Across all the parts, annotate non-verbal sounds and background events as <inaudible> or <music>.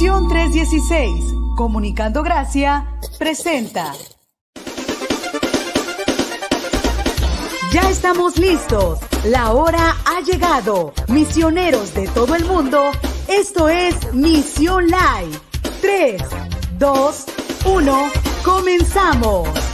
Misión 316, Comunicando Gracia, presenta. Ya estamos listos. La hora ha llegado. Misioneros de todo el mundo, esto es Misión Live. 3, 2, 1, comenzamos.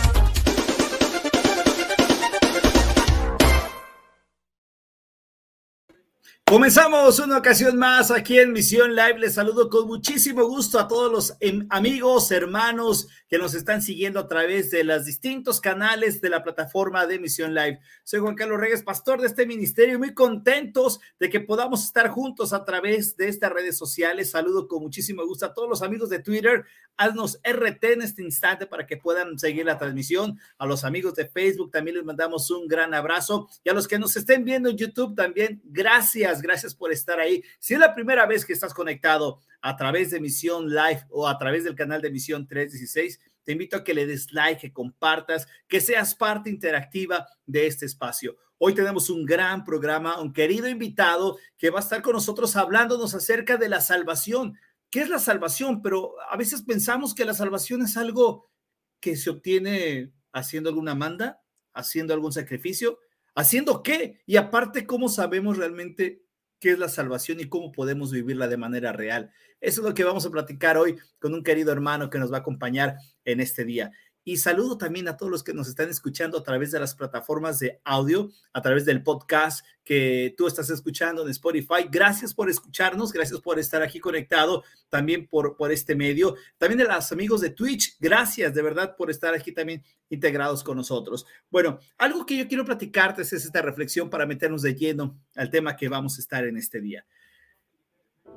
Comenzamos una ocasión más aquí en Misión Live. Les saludo con muchísimo gusto a todos los em, amigos, hermanos que nos están siguiendo a través de los distintos canales de la plataforma de Misión Live. Soy Juan Carlos Reyes, pastor de este ministerio, muy contentos de que podamos estar juntos a través de estas redes sociales. Saludo con muchísimo gusto a todos los amigos de Twitter. Haznos RT en este instante para que puedan seguir la transmisión. A los amigos de Facebook también les mandamos un gran abrazo. Y a los que nos estén viendo en YouTube también, gracias gracias, por estar ahí. Si es la primera vez que estás conectado a través de Misión Live o a través del canal de Misión 316, te invito a que le des like, que compartas, que seas parte interactiva de este espacio. Hoy tenemos un gran programa, un querido invitado que va a estar con nosotros hablándonos acerca de la salvación. ¿Qué es la salvación? Pero a veces pensamos que la salvación es algo que se obtiene haciendo alguna manda, haciendo algún sacrificio, haciendo qué? Y aparte, ¿cómo sabemos realmente qué es la salvación y cómo podemos vivirla de manera real. Eso es lo que vamos a platicar hoy con un querido hermano que nos va a acompañar en este día. Y saludo también a todos los que nos están escuchando a través de las plataformas de audio, a través del podcast que tú estás escuchando en Spotify. Gracias por escucharnos, gracias por estar aquí conectado también por, por este medio. También de los amigos de Twitch, gracias de verdad por estar aquí también integrados con nosotros. Bueno, algo que yo quiero platicarte es esta reflexión para meternos de lleno al tema que vamos a estar en este día.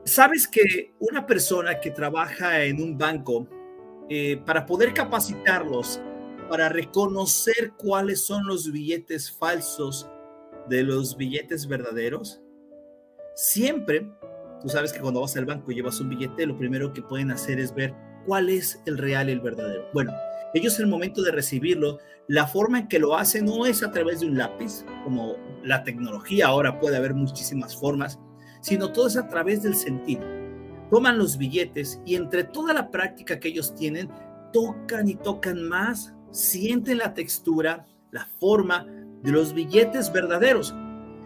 Sabes que una persona que trabaja en un banco, eh, para poder capacitarlos, para reconocer cuáles son los billetes falsos de los billetes verdaderos, siempre, tú sabes que cuando vas al banco y llevas un billete, lo primero que pueden hacer es ver cuál es el real y el verdadero. Bueno, ellos en el momento de recibirlo, la forma en que lo hacen no es a través de un lápiz, como la tecnología ahora puede haber muchísimas formas, sino todo es a través del sentido toman los billetes y entre toda la práctica que ellos tienen, tocan y tocan más, sienten la textura, la forma de los billetes verdaderos.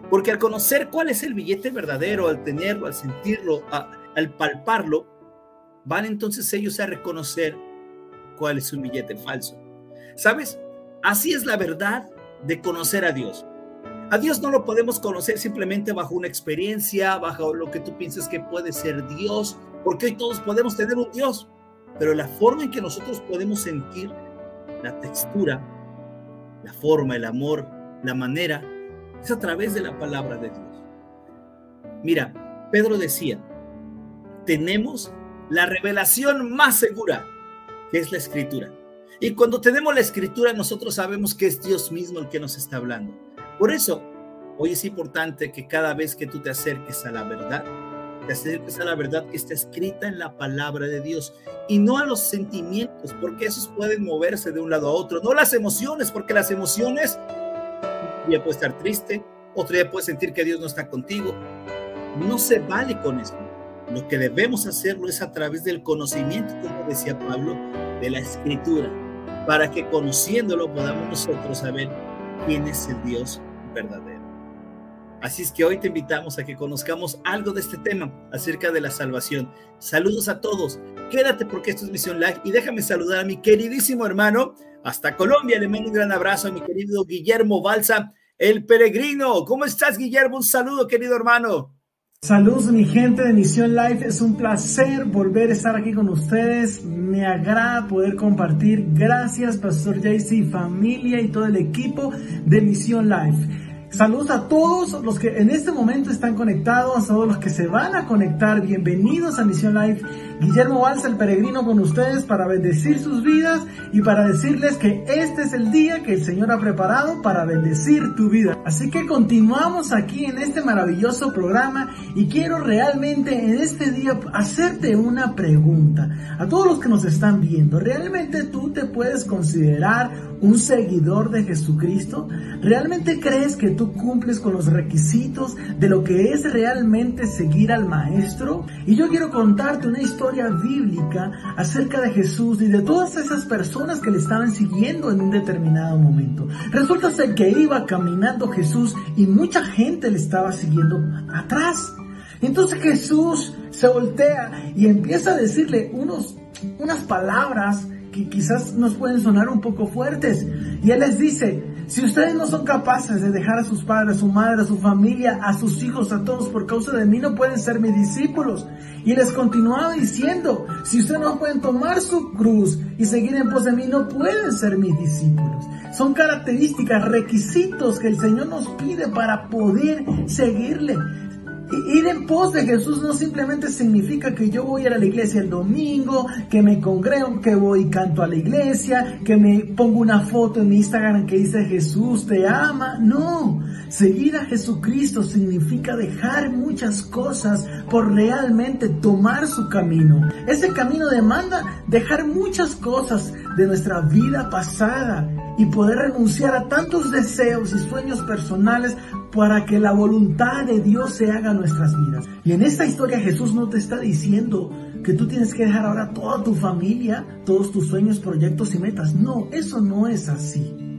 Porque al conocer cuál es el billete verdadero, al tenerlo, al sentirlo, al palparlo, van entonces ellos a reconocer cuál es un billete falso. ¿Sabes? Así es la verdad de conocer a Dios. A Dios no lo podemos conocer simplemente bajo una experiencia, bajo lo que tú piensas que puede ser Dios, porque hoy todos podemos tener un Dios, pero la forma en que nosotros podemos sentir la textura, la forma, el amor, la manera, es a través de la palabra de Dios. Mira, Pedro decía, tenemos la revelación más segura, que es la escritura. Y cuando tenemos la escritura, nosotros sabemos que es Dios mismo el que nos está hablando. Por eso, hoy es importante que cada vez que tú te acerques a la verdad, te acerques a la verdad que está escrita en la palabra de Dios y no a los sentimientos, porque esos pueden moverse de un lado a otro, no las emociones, porque las emociones, un día puede estar triste, otro día puede sentir que Dios no está contigo. No se vale con eso. Lo que debemos hacerlo es a través del conocimiento, como decía Pablo, de la escritura, para que conociéndolo podamos nosotros saber quién es el Dios verdadero. Así es que hoy te invitamos a que conozcamos algo de este tema acerca de la salvación. Saludos a todos. Quédate porque esto es Misión Live y déjame saludar a mi queridísimo hermano hasta Colombia. Le mando un gran abrazo a mi querido Guillermo Balsa, el peregrino. ¿Cómo estás, Guillermo? Un saludo, querido hermano. Saludos mi gente de Misión Life, es un placer volver a estar aquí con ustedes, me agrada poder compartir, gracias Pastor JC, familia y todo el equipo de Misión Life. Saludos a todos los que en este momento están conectados, a todos los que se van a conectar. Bienvenidos a Misión Life. Guillermo Balsa, el peregrino, con ustedes para bendecir sus vidas y para decirles que este es el día que el Señor ha preparado para bendecir tu vida. Así que continuamos aquí en este maravilloso programa y quiero realmente en este día hacerte una pregunta. A todos los que nos están viendo, ¿realmente tú te puedes considerar un seguidor de Jesucristo? ¿Realmente crees que tú cumples con los requisitos de lo que es realmente seguir al Maestro? Y yo quiero contarte una historia bíblica acerca de Jesús y de todas esas personas que le estaban siguiendo en un determinado momento. Resulta ser que iba caminando Jesús y mucha gente le estaba siguiendo atrás. Entonces Jesús se voltea y empieza a decirle unos, unas palabras que quizás nos pueden sonar un poco fuertes. Y Él les dice, si ustedes no son capaces de dejar a sus padres, a su madre, a su familia, a sus hijos, a todos por causa de mí, no pueden ser mis discípulos. Y les continuaba diciendo, si ustedes no pueden tomar su cruz y seguir en pos de mí, no pueden ser mis discípulos. Son características, requisitos que el Señor nos pide para poder seguirle. Ir en pos de Jesús no simplemente significa que yo voy a la iglesia el domingo, que me congrego, que voy y canto a la iglesia, que me pongo una foto en mi Instagram que dice Jesús te ama. No, seguir a Jesucristo significa dejar muchas cosas por realmente tomar su camino. Ese camino demanda dejar muchas cosas de nuestra vida pasada y poder renunciar a tantos deseos y sueños personales para que la voluntad de Dios se haga en nuestras vidas. Y en esta historia Jesús no te está diciendo que tú tienes que dejar ahora toda tu familia, todos tus sueños, proyectos y metas. No, eso no es así.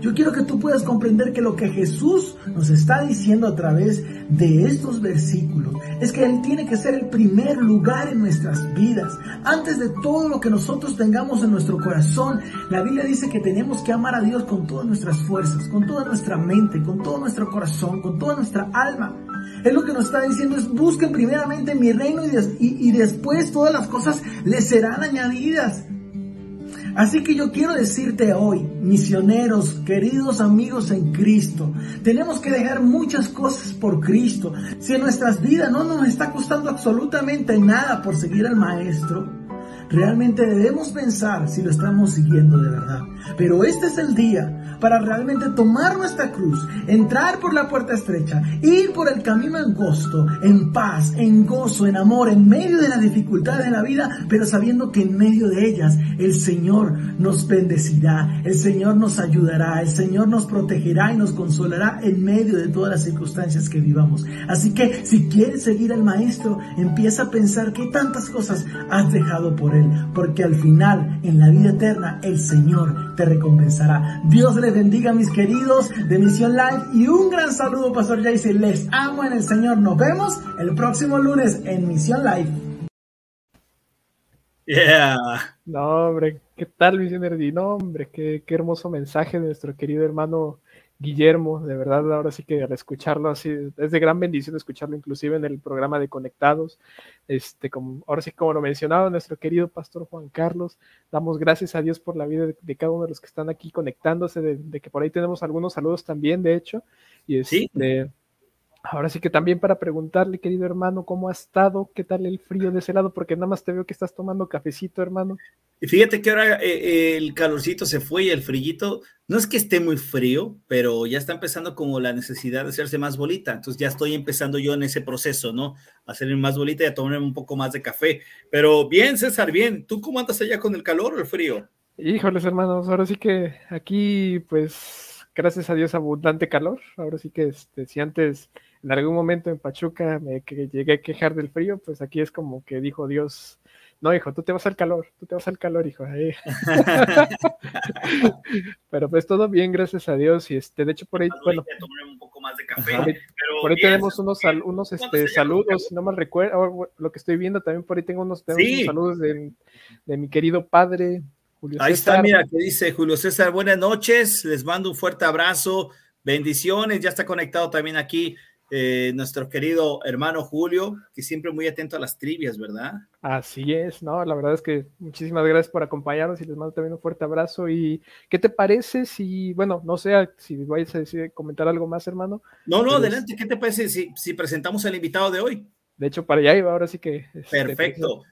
Yo quiero que tú puedas comprender que lo que Jesús nos está diciendo a través de estos versículos es que Él tiene que ser el primer lugar en nuestras vidas. Antes de todo lo que nosotros tengamos en nuestro corazón, la Biblia dice que tenemos que amar a Dios con todas nuestras fuerzas, con toda nuestra mente, con todo nuestro corazón, con toda nuestra alma. Él lo que nos está diciendo es busquen primeramente mi reino y, y después todas las cosas les serán añadidas. Así que yo quiero decirte hoy, misioneros, queridos amigos en Cristo, tenemos que dejar muchas cosas por Cristo. Si en nuestras vidas no nos está costando absolutamente nada por seguir al Maestro, realmente debemos pensar si lo estamos siguiendo de verdad. Pero este es el día para realmente tomar nuestra cruz, entrar por la puerta estrecha, ir por el camino angosto, en paz, en gozo, en amor, en medio de las dificultades de la vida, pero sabiendo que en medio de ellas el Señor nos bendecirá, el Señor nos ayudará, el Señor nos protegerá y nos consolará en medio de todas las circunstancias que vivamos. Así que si quieres seguir al Maestro, empieza a pensar qué tantas cosas has dejado por Él, porque al final, en la vida eterna, el Señor te recompensará. Dios le bendiga, mis queridos de Misión Live. Y un gran saludo, Pastor Jayce. Les amo en el Señor. Nos vemos el próximo lunes en Misión Live. Yeah. No, hombre, ¿qué tal, Misionero? No, hombre, qué, qué hermoso mensaje de nuestro querido hermano Guillermo, de verdad, ahora sí que al escucharlo así, es de gran bendición escucharlo inclusive en el programa de Conectados, este, como, ahora sí como lo mencionaba nuestro querido pastor Juan Carlos, damos gracias a Dios por la vida de, cada uno de los que están aquí conectándose, de, que por ahí tenemos algunos saludos también, de hecho, y este, ahora sí que también para preguntarle, querido hermano, ¿cómo ha estado? ¿Qué tal el frío de ese lado? Porque nada más te veo que estás tomando cafecito, hermano. Y fíjate que ahora eh, el calorcito se fue y el frillito, no es que esté muy frío, pero ya está empezando como la necesidad de hacerse más bolita. Entonces ya estoy empezando yo en ese proceso, ¿no? A hacerme más bolita y a tomarme un poco más de café. Pero bien, César, bien. ¿Tú cómo andas allá con el calor o el frío? Híjoles, hermanos, ahora sí que aquí, pues, gracias a Dios, abundante calor. Ahora sí que, este, si antes en algún momento en Pachuca me que llegué a quejar del frío, pues aquí es como que dijo Dios, no, hijo, tú te vas al calor, tú te vas al calor, hijo. <laughs> pero pues todo bien, gracias a Dios. Y este, de hecho, por ahí, bueno. Un poco más de café, por ahí tenemos unos, unos este, saludos, si no mal recuerdo, lo que estoy viendo, también por ahí tengo unos, saludos de, mi querido padre, Julio Ahí está, mira, que dice Julio César, buenas noches, les mando un fuerte abrazo, bendiciones, ya está conectado también aquí eh, nuestro querido hermano Julio, que siempre muy atento a las trivias, ¿verdad? Así es, no, la verdad es que muchísimas gracias por acompañarnos y les mando también un fuerte abrazo. ¿Y qué te parece si, bueno, no sé si vais a decir, comentar algo más, hermano? No, no, adelante, ¿qué te parece si, si, presentamos al invitado de hoy? De hecho, para allá iba, ahora sí que. Este, Perfecto.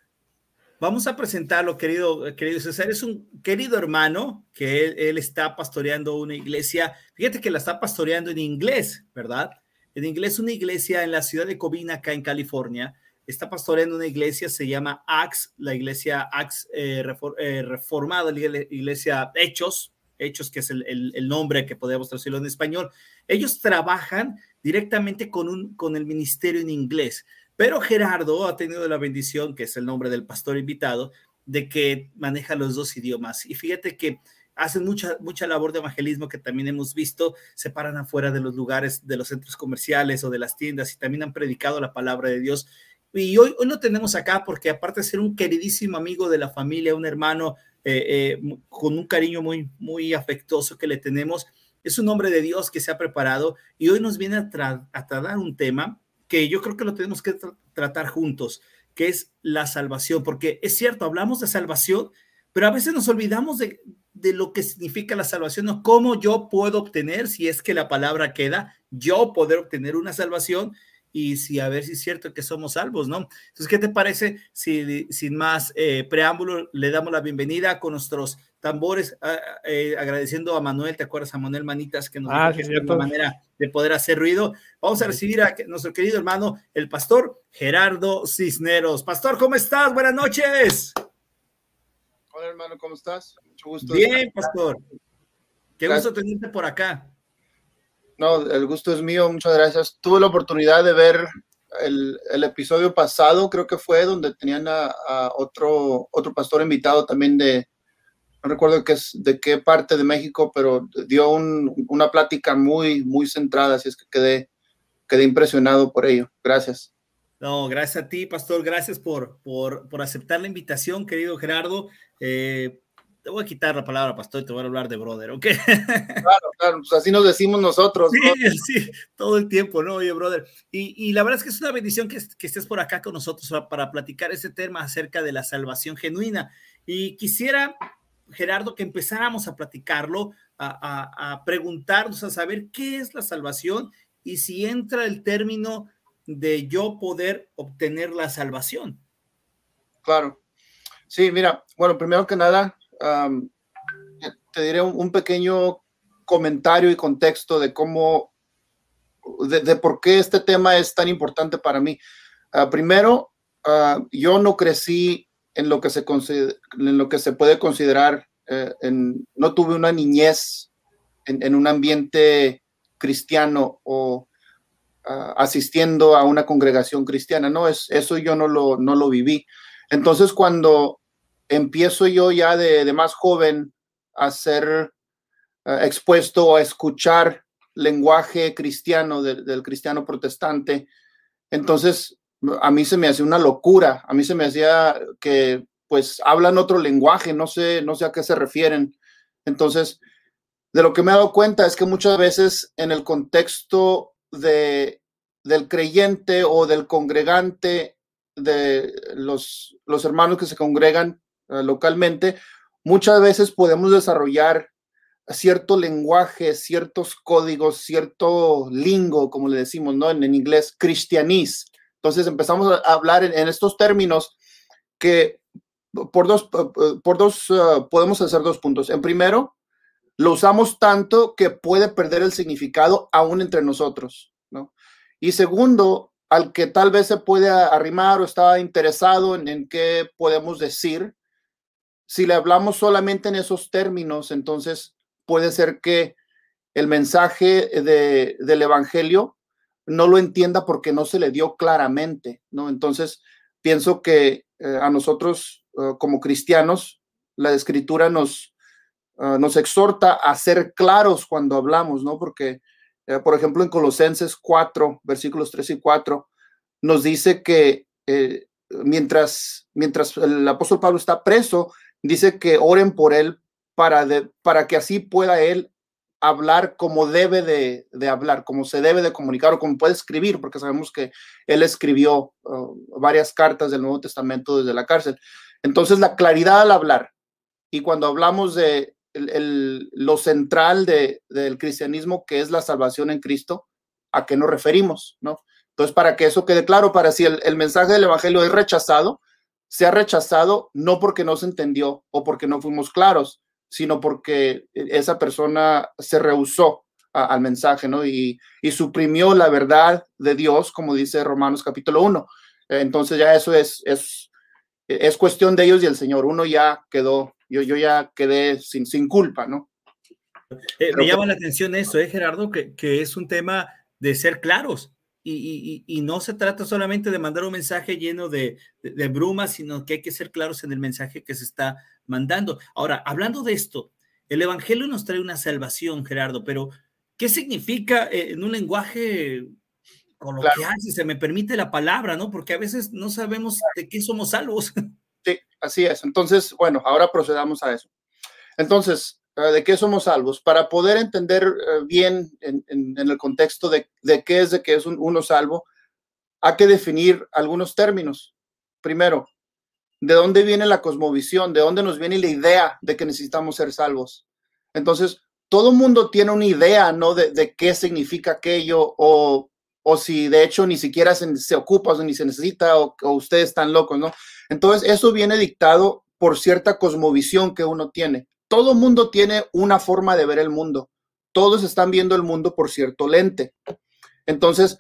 Vamos a presentarlo, querido, querido César. Es un querido hermano que él, él está pastoreando una iglesia. Fíjate que la está pastoreando en inglés, ¿verdad? En inglés una iglesia en la ciudad de Covina, acá en California. Está pastoreando una iglesia, se llama Axe, la iglesia Axe eh, eh, reformada, la iglesia Hechos, Hechos, que es el, nombre que podemos traducirlo en español, ellos trabajan directamente con, un, con el ministerio en inglés. Pero Gerardo ha tenido la bendición, que es el nombre del pastor invitado, de que maneja los dos idiomas. Y fíjate que hacen mucha, mucha labor de evangelismo que también hemos visto, se paran afuera de los lugares, de los centros comerciales o de las tiendas y también han predicado la palabra de Dios. Y hoy, hoy lo tenemos acá porque aparte de ser un queridísimo amigo de la familia, un hermano eh, eh, con un cariño muy, muy afectuoso que le tenemos, es un hombre de Dios que se ha preparado y hoy nos viene a, tratar un tema que yo creo que lo tenemos que tratar juntos, que es la salvación, porque es cierto, hablamos de salvación, pero a veces nos olvidamos de, de lo que significa la salvación, o cómo yo puedo obtener, si es que la palabra queda, yo poder obtener una salvación y si a ver si es cierto que somos salvos, ¿no? Entonces, ¿qué te parece si sin más eh, preámbulo le damos la bienvenida con nuestros tambores, eh, agradeciendo a Manuel, ¿te acuerdas a Manuel Manitas que nos ah, una manera de poder hacer ruido? Vamos a recibir a nuestro querido hermano, el pastor Gerardo Cisneros. Pastor, ¿cómo estás? Buenas noches. Hola hermano, ¿cómo estás? Mucho gusto. Bien, pastor. Qué gusto tenerte por acá. No, el gusto es mío, muchas gracias. Tuve la oportunidad de ver el, episodio pasado, creo que fue donde tenían a, otro, otro pastor invitado también de, no recuerdo qué es, de qué parte de México, pero dio una plática muy, muy centrada, así es que quedé, quedé impresionado por ello. Gracias. No, gracias a ti, Pastor. Gracias por, por, por aceptar la invitación, querido Gerardo. Eh, te voy a quitar la palabra, Pastor, y te voy a hablar de brother, ¿ok? Claro, claro, pues así nos decimos nosotros. Sí, sí, todo el tiempo, ¿no? Oye, brother. Y, y, la verdad es que es una bendición que, que estés por acá con nosotros para, para platicar ese tema acerca de la salvación genuina. Y quisiera, Gerardo, que empezáramos a platicarlo, a, a, a preguntarnos, a saber qué es la salvación y si entra el término de yo poder obtener la salvación. Claro. Sí, mira, bueno, primero que nada, te diré un, pequeño comentario y contexto de cómo, de, por qué este tema es tan importante para mí. Ah, primero, ah, yo no crecí en lo que se, en lo que se puede considerar, eh, en, no tuve una niñez en, en un ambiente cristiano o asistiendo a una congregación cristiana. No, es, eso yo no lo, no lo viví. Entonces, cuando empiezo yo ya de, más joven a ser eh, expuesto a escuchar lenguaje cristiano del cristiano protestante, entonces a mí se me hacía una locura, a mí se me hacía que pues hablan otro lenguaje, no sé, no sé a qué se refieren. Entonces, de lo que me he dado cuenta es que muchas veces en el contexto de, del creyente o del congregante, de los, los hermanos que se congregan localmente, muchas veces podemos desarrollar cierto lenguaje, ciertos códigos, cierto lingo, como le decimos, ¿no? En, inglés, cristianis. Entonces empezamos a hablar en, estos términos que por dos, por dos eh, podemos hacer dos puntos. En primero, lo usamos tanto que puede perder el significado aún entre nosotros. Y segundo, al que tal vez se puede arrimar o está interesado en, qué podemos decir, si le hablamos solamente en esos términos, entonces puede ser que el mensaje del Evangelio no lo entienda porque no se le dio claramente, ¿no? Entonces, pienso que eh, a nosotros eh, como cristianos, la escritura nos, eh, nos exhorta a ser claros cuando hablamos, ¿no? Porque eh, por ejemplo, en Colosenses 4, versículos 3 y 4, nos dice que eh, mientras, mientras el apóstol Pablo está preso, dice que oren por él para, para que así pueda él hablar como debe de, hablar, como se debe de comunicar o como puede escribir, porque sabemos que él escribió uh, varias cartas del Nuevo Testamento desde la cárcel. Entonces, la claridad al hablar. Y cuando hablamos de, lo central del cristianismo, que es la salvación en Cristo, a qué nos referimos, ¿no? Entonces, para que eso quede claro, para si el, mensaje del Evangelio es rechazado, se ha rechazado no porque no se entendió o porque no fuimos claros, sino porque esa persona se rehusó al mensaje, ¿no? Y, y, suprimió la verdad de Dios, como dice Romanos capítulo 1. Entonces ya eso es, es, es cuestión de ellos y el Señor. Uno ya quedó yo, yo ya quedé sin, sin culpa, ¿no? Eh, me llama la atención eso, ¿eh, Gerardo? Que, que es un tema de ser claros. Y, y, y, no se trata solamente de mandar un mensaje lleno de, de, de brumas, sino que hay que ser claros en el mensaje que se está mandando. Ahora, hablando de esto, el Evangelio nos trae una salvación, Gerardo, pero ¿qué significa eh, en un lenguaje coloquial, claro. si se me permite la palabra, ¿no? Porque a veces no sabemos de qué somos salvos. Sí, así es. Entonces, bueno, ahora procedamos a eso. Entonces, eh, ¿de qué somos salvos? Para poder entender eh, bien en, el contexto de, de, qué es de qué es un, uno salvo, hay que definir algunos términos. Primero, ¿de dónde viene la cosmovisión? ¿De dónde nos viene la idea de que necesitamos ser salvos? Entonces, todo mundo tiene una idea, ¿no? De, de qué significa aquello o, o, si de hecho ni siquiera se, se ocupa o ni se necesita o, o ustedes están locos, ¿no? Entonces, eso viene dictado por cierta cosmovisión que uno tiene. Todo mundo tiene una forma de ver el mundo. Todos están viendo el mundo por cierto lente. Entonces,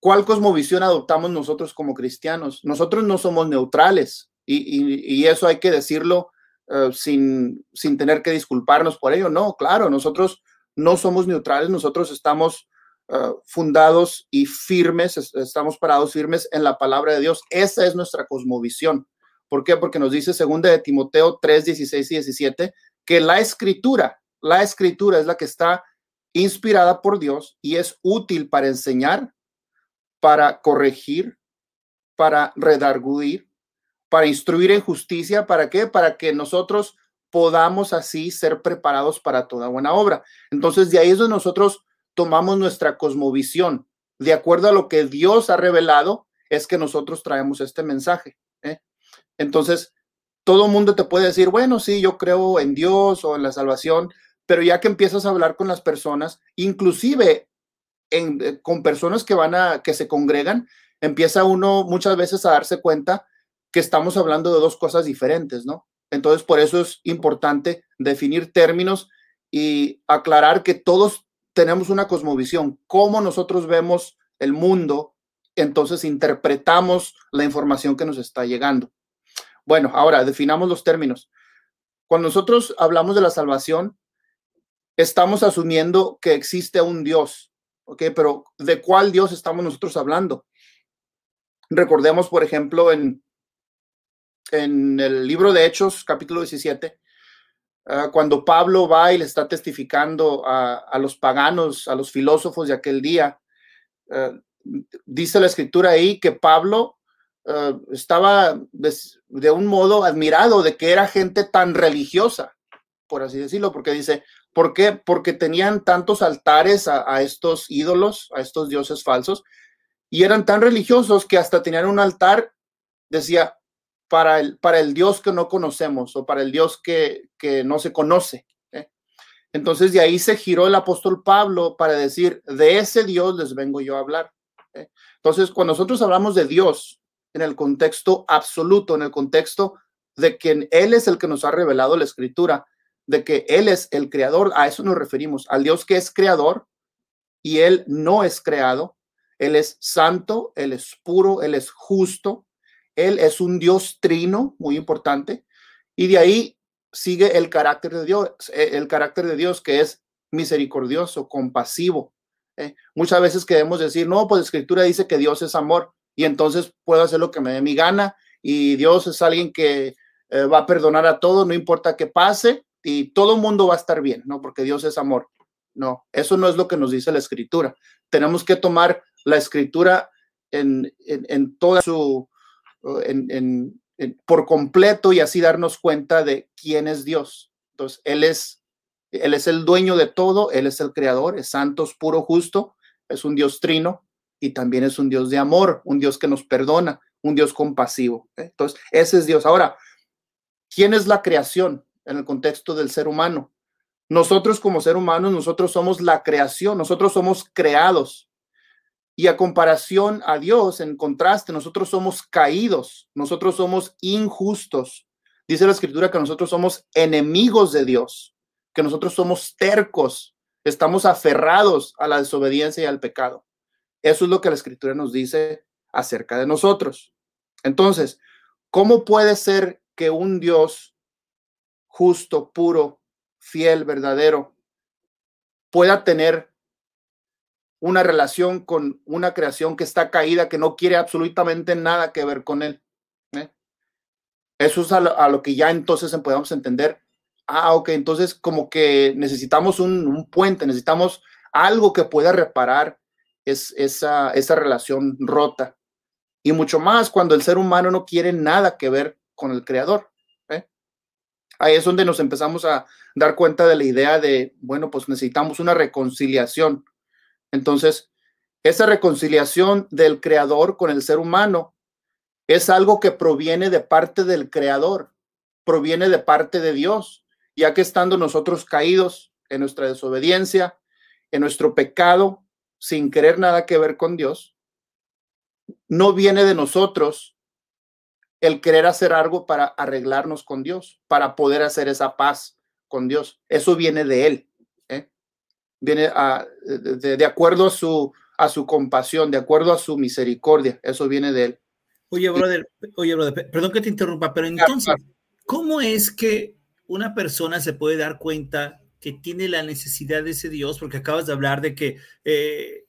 ¿cuál cosmovisión adoptamos nosotros como cristianos? Nosotros no somos neutrales y, y, eso hay que decirlo uh, sin, sin tener que disculparnos por ello. No, claro, nosotros no somos neutrales, nosotros estamos uh, fundados y firmes, estamos parados firmes en la palabra de Dios. Esa es nuestra cosmovisión. ¿Por qué? Porque nos dice segunda de Timoteo 3, 16 y 17 que la escritura, la escritura es la que está inspirada por Dios y es útil para enseñar, para corregir, para redarguir, para instruir en justicia. ¿Para qué? Para que nosotros podamos así ser preparados para toda buena obra. Entonces, de ahí es donde nosotros tomamos nuestra cosmovisión. De acuerdo a lo que Dios ha revelado, es que nosotros traemos este mensaje. ¿eh? Entonces, todo mundo te puede decir, bueno, sí, yo creo en Dios o en la salvación, pero ya que empiezas a hablar con las personas, inclusive eh, con personas que van a, que se congregan, empieza uno muchas veces a darse cuenta que estamos hablando de dos cosas diferentes, ¿no? Entonces, por eso es importante definir términos y aclarar que todos tenemos una cosmovisión, cómo nosotros vemos el mundo, entonces interpretamos la información que nos está llegando. Bueno, ahora definamos los términos. Cuando nosotros hablamos de la salvación, estamos asumiendo que existe un Dios, ¿ok? Pero ¿de cuál Dios estamos nosotros hablando? Recordemos, por ejemplo, en, en el libro de Hechos, capítulo 17, uh, cuando Pablo va y le está testificando a, a, los paganos, a los filósofos de aquel día, uh, dice la escritura ahí que Pablo uh, estaba de, de, un modo admirado de que era gente tan religiosa, por así decirlo, porque dice, ¿por qué? Porque tenían tantos altares a, a estos ídolos, a estos dioses falsos, y eran tan religiosos que hasta tenían un altar, decía, para el, para el Dios que no conocemos o para el Dios que, que no se conoce. ¿eh? Entonces de ahí se giró el apóstol Pablo para decir, de ese Dios les vengo yo a hablar. ¿eh? Entonces, cuando nosotros hablamos de Dios, en el contexto absoluto, en el contexto de que Él es el que nos ha revelado la escritura, de que Él es el creador, a eso nos referimos, al Dios que es creador y Él no es creado, Él es santo, Él es puro, Él es justo, Él es un Dios trino, muy importante, y de ahí sigue el carácter de Dios, eh, el carácter de Dios que es misericordioso, compasivo. ¿eh? Muchas veces queremos decir, no, pues la escritura dice que Dios es amor y entonces puedo hacer lo que me dé mi gana y Dios es alguien que eh, va a perdonar a todo, no importa qué pase y todo el mundo va a estar bien, ¿no? Porque Dios es amor. No, eso no es lo que nos dice la escritura. Tenemos que tomar la escritura en, en, en toda su, en, por completo y así darnos cuenta de quién es Dios. Entonces, Él es, Él es el dueño de todo, Él es el creador, es santo, es puro, justo, es un Dios trino, y también es un Dios de amor, un Dios que nos perdona, un Dios compasivo. ¿eh? Entonces, ese es Dios. Ahora, ¿quién es la creación en el contexto del ser humano? Nosotros como ser humanos, nosotros somos la creación, nosotros somos creados. Y a comparación a Dios, en contraste, nosotros somos caídos, nosotros somos injustos. Dice la escritura que nosotros somos enemigos de Dios, que nosotros somos tercos, estamos aferrados a la desobediencia y al pecado. Eso es lo que la escritura nos dice acerca de nosotros. Entonces, ¿cómo puede ser que un Dios justo, puro, fiel, verdadero, pueda tener una relación con una creación que está caída, que no quiere absolutamente nada que ver con él. ¿eh? Eso es a lo, que ya entonces podemos entender. Ah, ok, entonces como que necesitamos un, puente, necesitamos algo que pueda reparar es, esa, esa relación rota. Y mucho más cuando el ser humano no quiere nada que ver con el creador. ¿eh? Ahí es donde nos empezamos a dar cuenta de la idea de, bueno, pues necesitamos una reconciliación entonces, esa reconciliación del creador con el ser humano es algo que proviene de parte del creador, proviene de parte de Dios, ya que estando nosotros caídos en nuestra desobediencia, en nuestro pecado, sin querer nada que ver con Dios, no viene de nosotros el querer hacer algo para arreglarnos con Dios, para poder hacer esa paz con Dios. Eso viene de Él viene a, de, acuerdo a su, a su compasión, de acuerdo a su misericordia. Eso viene de él. Oye, brother, oye, brother, perdón que te interrumpa, pero entonces, ¿cómo es que una persona se puede dar cuenta que tiene la necesidad de ese Dios? Porque acabas de hablar de que, eh,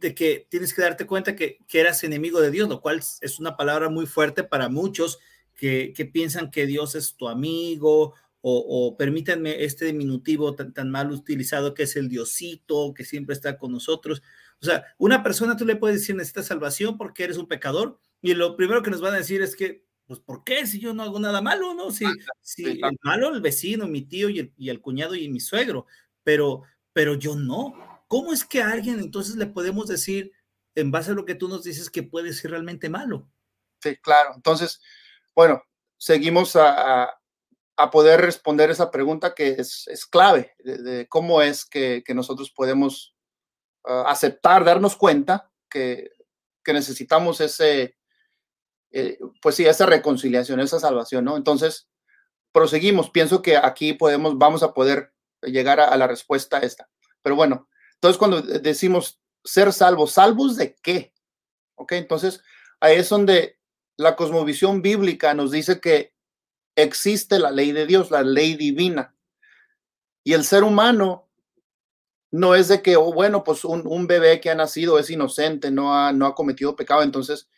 de que tienes que darte cuenta que, que, eras enemigo de Dios, lo cual es una palabra muy fuerte para muchos que, que piensan que Dios es tu amigo o, permítanme este diminutivo tan, tan, mal utilizado que es el diosito, que siempre está con nosotros. O sea, una persona tú le puedes decir necesitas salvación porque eres un pecador y lo primero que nos van a decir es que, pues, ¿por qué? Si yo no hago nada malo, ¿no? Si, si el malo, el vecino, mi tío y el, y el cuñado y mi suegro, pero, pero yo no. ¿Cómo es que a alguien entonces le podemos decir, en base a lo que tú nos dices, que puede ser realmente malo? Sí, claro. Entonces, bueno, seguimos a, a poder responder esa pregunta que es, clave de, cómo es que, nosotros podemos ah, aceptar, darnos cuenta que, necesitamos ese, eh, pues sí, esa reconciliación, esa salvación, ¿no? Entonces, proseguimos. Pienso que aquí podemos, vamos a poder llegar a, la respuesta esta. Pero bueno, entonces cuando decimos ser salvos, ¿salvos de qué? ¿Ok? Entonces, ahí es donde la cosmovisión bíblica nos dice que existe la ley de Dios, la ley divina. Y el ser humano no es de que, oh, bueno, pues un, bebé que ha nacido es inocente, no ha, no ha cometido pecado. Entonces,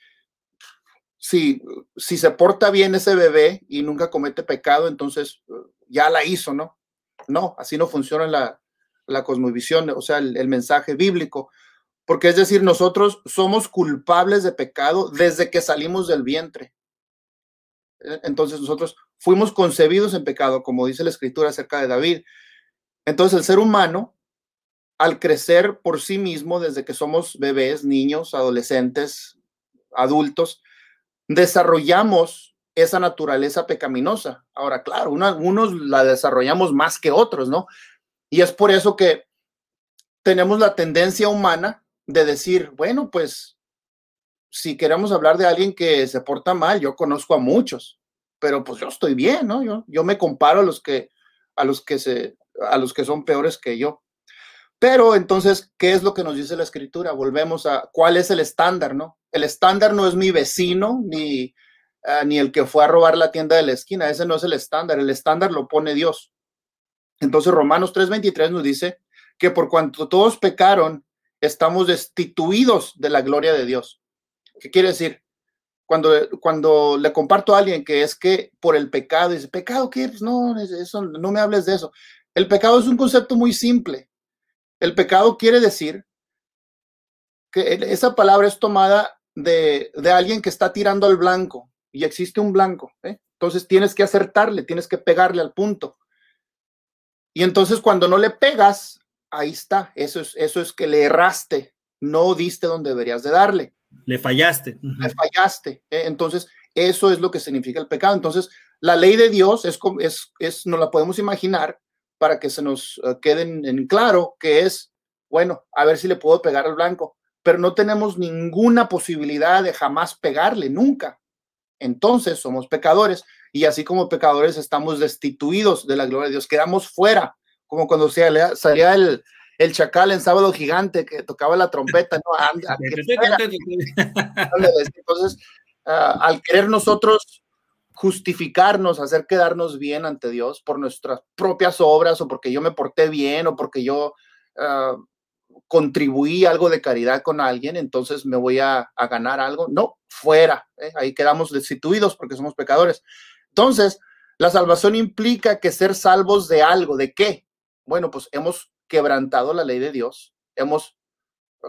si, si se porta bien ese bebé y nunca comete pecado, entonces ya la hizo, ¿no? No, así no funciona la, la cosmovisión, o sea, el, el mensaje bíblico. Porque es decir, nosotros somos culpables de pecado desde que salimos del vientre. E, entonces nosotros fuimos concebidos en pecado, como dice la escritura acerca de David. Entonces el ser humano, al crecer por sí mismo, desde que somos bebés, niños, adolescentes, adultos, desarrollamos esa naturaleza pecaminosa. Ahora, claro, unos la desarrollamos más que otros, ¿no? Y es por eso que tenemos la tendencia humana de decir, bueno, pues si queremos hablar de alguien que se porta mal, yo conozco a muchos, pero pues yo estoy bien, ¿no? Yo, yo me comparo a los que a los que se a los que son peores que yo. Pero entonces, ¿qué es lo que nos dice la escritura? Volvemos a cuál es el estándar, ¿no? El estándar no es mi vecino ni ah, ni el que fue a robar la tienda de la esquina, ese no es el estándar, el estándar lo pone Dios. Entonces Romanos 3:23 nos dice que por cuanto todos pecaron, estamos destituidos de la gloria de Dios. ¿Qué quiere decir? Cuando, cuando le comparto a alguien que es que por el pecado, dice, ¿pecado qué? Pues no, eso, no me hables de eso. El pecado es un concepto muy simple. El pecado quiere decir que esa palabra es tomada de, alguien que está tirando al blanco y existe un blanco. ¿eh? Entonces tienes que acertarle, tienes que pegarle al punto. Y entonces cuando no le pegas, ahí está. Eso es, eso es que le erraste, no diste donde deberías de darle. Le fallaste. Le fallaste. ¿eh? Entonces, eso es lo que significa el pecado. Entonces, la ley de Dios es, es, es no la podemos imaginar para que se nos eh, quede en, claro que es, bueno, a ver si le puedo pegar al blanco, pero no tenemos ninguna posibilidad de jamás pegarle, nunca. Entonces, somos pecadores y así como pecadores estamos destituidos de la gloria de Dios, quedamos fuera, como cuando salía el, el chacal en Sábado Gigante que tocaba la trompeta, ¿no? <laughs> Entonces, ah, al querer nosotros justificarnos, hacer quedarnos bien ante Dios por nuestras propias obras o porque yo me porté bien o porque yo ah, contribuí algo de caridad con alguien, entonces me voy a, ganar algo. No, fuera. ¿eh? Ahí quedamos destituidos porque somos pecadores. Entonces, la salvación implica que ser salvos de algo, ¿de qué? Bueno, pues hemos quebrantado la ley de Dios, hemos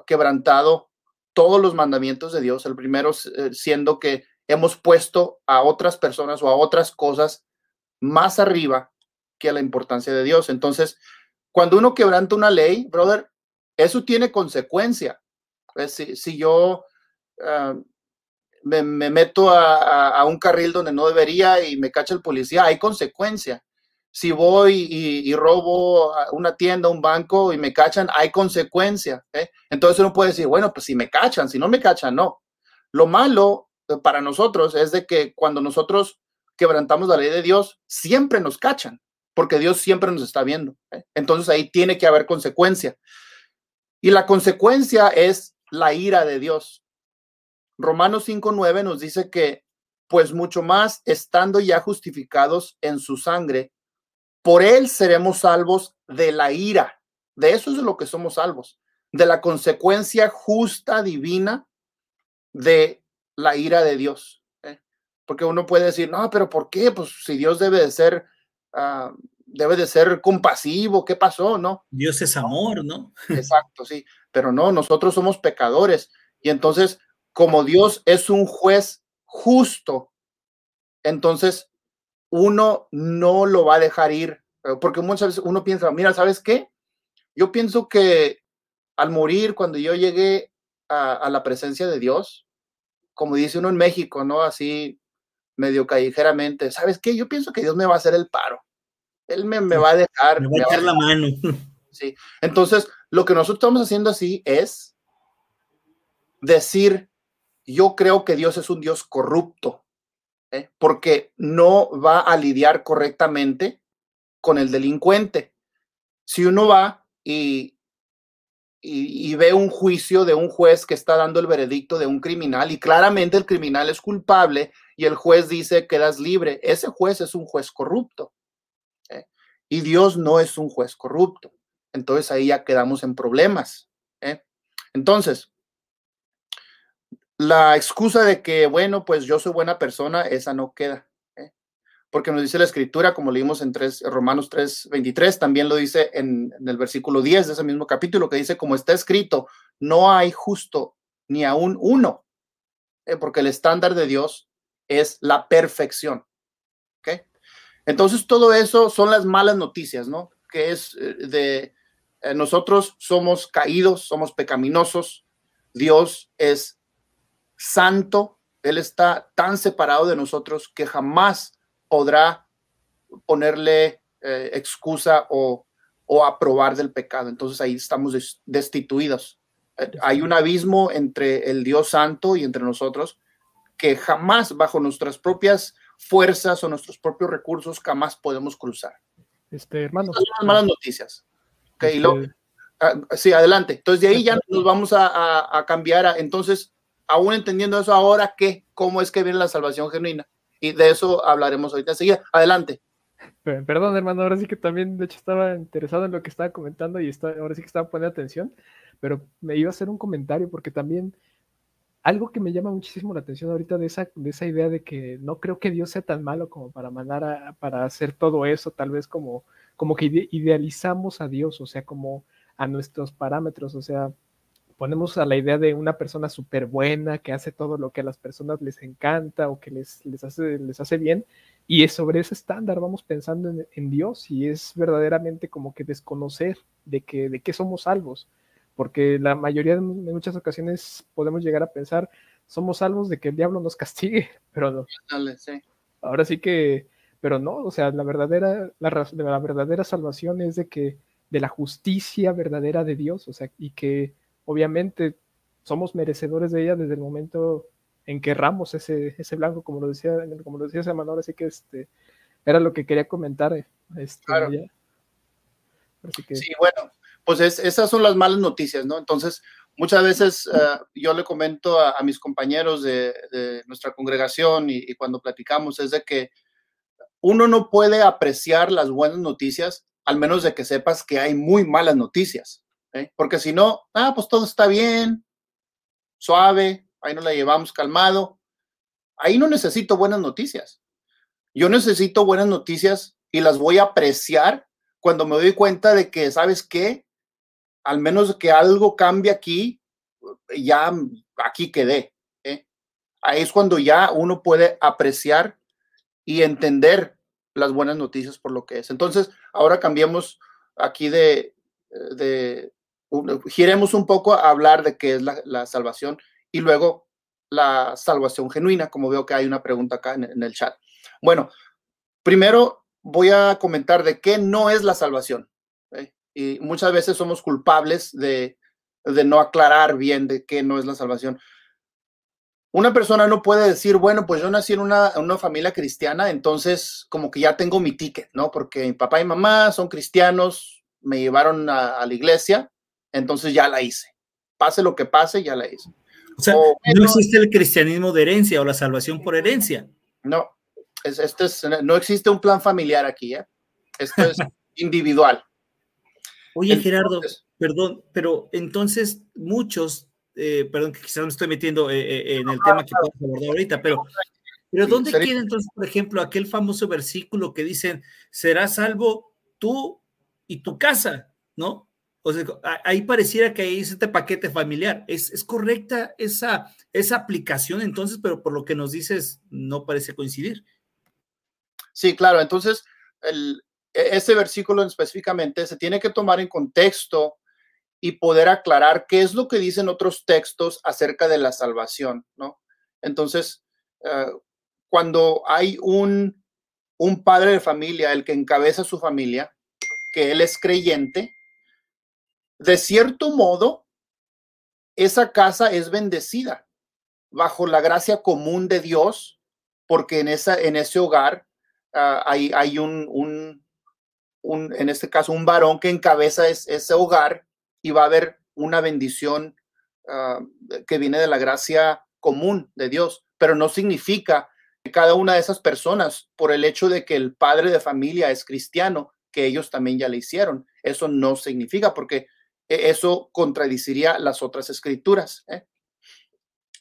quebrantado todos los mandamientos de Dios, el primero eh, siendo que hemos puesto a otras personas o a otras cosas más arriba que a la importancia de Dios. Entonces, cuando uno quebranta una ley, brother, eso tiene consecuencia. Pues, si, yo ah, me, meto a, un carril donde no debería y me cacha el policía, hay consecuencia. Si voy y, robo una tienda, un banco y me cachan, hay consecuencia. ¿eh? Entonces uno puede decir, bueno, pues si me cachan, si no me cachan, no. Lo malo para nosotros es de que cuando nosotros quebrantamos la ley de Dios, siempre nos cachan, porque Dios siempre nos está viendo. ¿eh? Entonces ahí tiene que haber consecuencia. Y la consecuencia es la ira de Dios. Romanos 5.9 nos dice que, pues mucho más, estando ya justificados en su sangre, por él seremos salvos de la ira. De eso es de lo que somos salvos, de la consecuencia justa, divina, de la ira de Dios. ¿eh? Porque uno puede decir, no, pero ¿por qué? Pues si Dios debe de ser, ah, debe de ser compasivo, ¿qué pasó? No. Dios es amor, ¿no? Exacto, sí. Pero no, nosotros somos pecadores. Y entonces, como Dios es un juez justo, entonces uno no lo va a dejar ir. Eh, porque muchas veces uno piensa, mira, ¿sabes qué? Yo pienso que al morir, cuando yo llegué a la presencia de Dios, como dice uno en México, ¿no? Así medio callejeramente, ¿sabes qué? Yo pienso que Dios me va a hacer el paro. Él me, va a dejar. Me va a echar la mano. Sí. Entonces, lo que nosotros estamos haciendo así es decir, yo creo que Dios es un Dios corrupto, ¿eh? porque no va a lidiar correctamente con el delincuente. Si uno va y y, ve un juicio de un juez que está dando el veredicto de un criminal y claramente el criminal es culpable y el juez dice quedas libre, ese juez es un juez corrupto. ¿Eh? Y Dios no es un juez corrupto. Entonces ahí ya quedamos en problemas. ¿eh? Entonces, la excusa de que, bueno, pues yo soy buena persona, esa no queda porque nos dice la escritura, como leímos en 3, Romanos 3, 23, también lo dice en, el versículo 10 de ese mismo capítulo, que dice, como está escrito, no hay justo ni aún uno, eh, porque el estándar de Dios es la perfección. Entonces, todo eso son las malas noticias, ¿no? Que es eh, de eh, nosotros somos caídos, somos pecaminosos, Dios es santo, Él está tan separado de nosotros que jamás podrá ponerle eh, excusa o, aprobar del pecado. Entonces ahí estamos destituidos. Hay un abismo entre el Dios Santo y entre nosotros que jamás bajo nuestras propias fuerzas o nuestros propios recursos jamás podemos cruzar. Este, hermano. son las malas noticias. Okay, este ah, sí, adelante. Entonces de ahí ya nos vamos a, cambiar. A, entonces, aún entendiendo eso ahora, ¿qué? ¿Cómo es que viene la salvación genuina? y de eso hablaremos ahorita enseguida. Adelante. Perdón, hermano, ahora sí que también, de hecho, estaba interesado en lo que estaba comentando y está, ahora sí que estaba poniendo atención, pero me iba a hacer un comentario porque también algo que me llama muchísimo la atención ahorita de esa, de esa idea de que no creo que Dios sea tan malo como para mandar a, para hacer todo eso, tal vez como, como que idealizamos a Dios, o sea, como a nuestros parámetros, o sea, ponemos a la idea de una persona súper buena que hace todo lo que a las personas les encanta o que les, les, hace, les hace bien, y es sobre ese estándar vamos pensando en, Dios y es verdaderamente como que desconocer de que, de qué somos salvos, porque la mayoría de muchas ocasiones podemos llegar a pensar somos salvos de que el diablo nos castigue, <laughs> pero no. Ahora sí que, pero no, o sea, la verdadera, la, la verdadera salvación es de que de la justicia verdadera de Dios, o sea, y que obviamente somos merecedores de ella desde el momento en que erramos ese, ese blanco, como lo decía, como lo decía Emanuel, así que este era lo que quería comentar. Este, claro. Sí, bueno, pues esas son las malas noticias, ¿no? Entonces, muchas veces uh, yo le comento a, a mis compañeros de, de nuestra congregación y, y, cuando platicamos es de que uno no puede apreciar las buenas noticias al menos de que sepas que hay muy malas noticias, ¿eh? porque si no, ah, pues todo está bien, suave, ahí nos la llevamos calmado. Ahí no necesito buenas noticias. Yo necesito buenas noticias y las voy a apreciar cuando me doy cuenta de que, ¿sabes qué? Al menos que algo cambie aquí, ya aquí quedé. ¿eh? Ahí es cuando ya uno puede apreciar y entender las buenas noticias por lo que es. Entonces, ahora cambiemos aquí de, de giremos un poco a hablar de qué es la, salvación y luego la salvación genuina, como veo que hay una pregunta acá en el chat. Bueno, primero voy a comentar de qué no es la salvación. Y muchas veces somos culpables de, de no aclarar bien de qué no es la salvación. Una persona no puede decir, bueno, pues yo nací en una, en una, familia cristiana, entonces como que ya tengo mi ticket, ¿no? Porque mi papá y mamá son cristianos, me llevaron a, a la iglesia, entonces ya la hice. Pase lo que pase, ya la hice. O sea, o, no existe el cristianismo de herencia o la salvación por herencia. No, es, esto es, no existe un plan familiar aquí, ¿eh? Esto es <laughs> individual. Oye, entonces, Gerardo, perdón, pero entonces muchos eh, perdón, que quizás me estoy metiendo eh, eh, en el tema que podemos abordar ahorita, pero, pero ¿dónde sí, queda entonces, por ejemplo, aquel famoso versículo que dicen, serás salvo tú y tu casa, ¿no? O sea, ahí pareciera que hay este paquete familiar. ¿Es, es correcta esa, esa aplicación entonces, pero por lo que nos dices, no parece coincidir? Sí, claro. Entonces, el, ese versículo específicamente se tiene que tomar en contexto y poder aclarar qué es lo que dicen otros textos acerca de la salvación, ¿no? Entonces, uh, cuando hay un, un padre de familia, el que encabeza su familia, que él es creyente, de cierto modo, esa casa es bendecida bajo la gracia común de Dios, porque en, esa, en ese hogar uh, hay, hay un, un, en este caso, un varón que encabeza es, ese hogar y va a haber una bendición uh, que viene de la gracia común de Dios, pero no significa que cada una de esas personas, por el hecho de que el padre de familia es cristiano, que ellos también ya le hicieron. Eso no significa porque e, eso contradiciría las otras escrituras. ¿eh?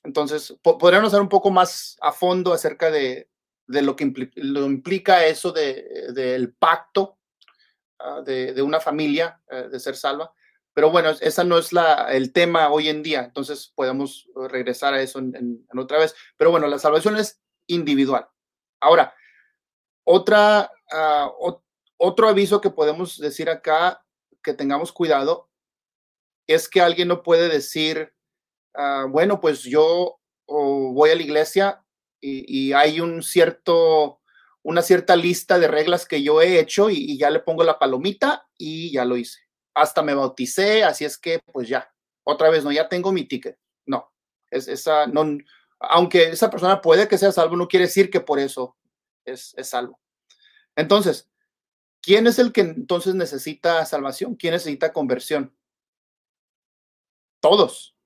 Entonces, po podríamos hablar un poco más a fondo acerca de, de lo que lo implica eso del de, de pacto uh, de, una familia uh, de ser salva. Pero bueno, esa no es la, el tema hoy en día, entonces podemos regresar a eso en, otra vez. Pero bueno, la salvación es individual. Ahora, otra, uh, otro aviso que podemos decir acá, que tengamos cuidado, es que alguien no puede decir, uh, bueno, pues yo voy a la iglesia y, hay un cierto, una cierta lista de reglas que yo he hecho y, ya le pongo la palomita y ya lo hice hasta me bauticé, así es que pues ya, otra vez no, ya tengo mi ticket. No, es esa, no, aunque esa persona puede que sea salvo, no quiere decir que por eso es, es salvo. Entonces, ¿quién es el que entonces necesita salvación? ¿Quién necesita conversión? Todos,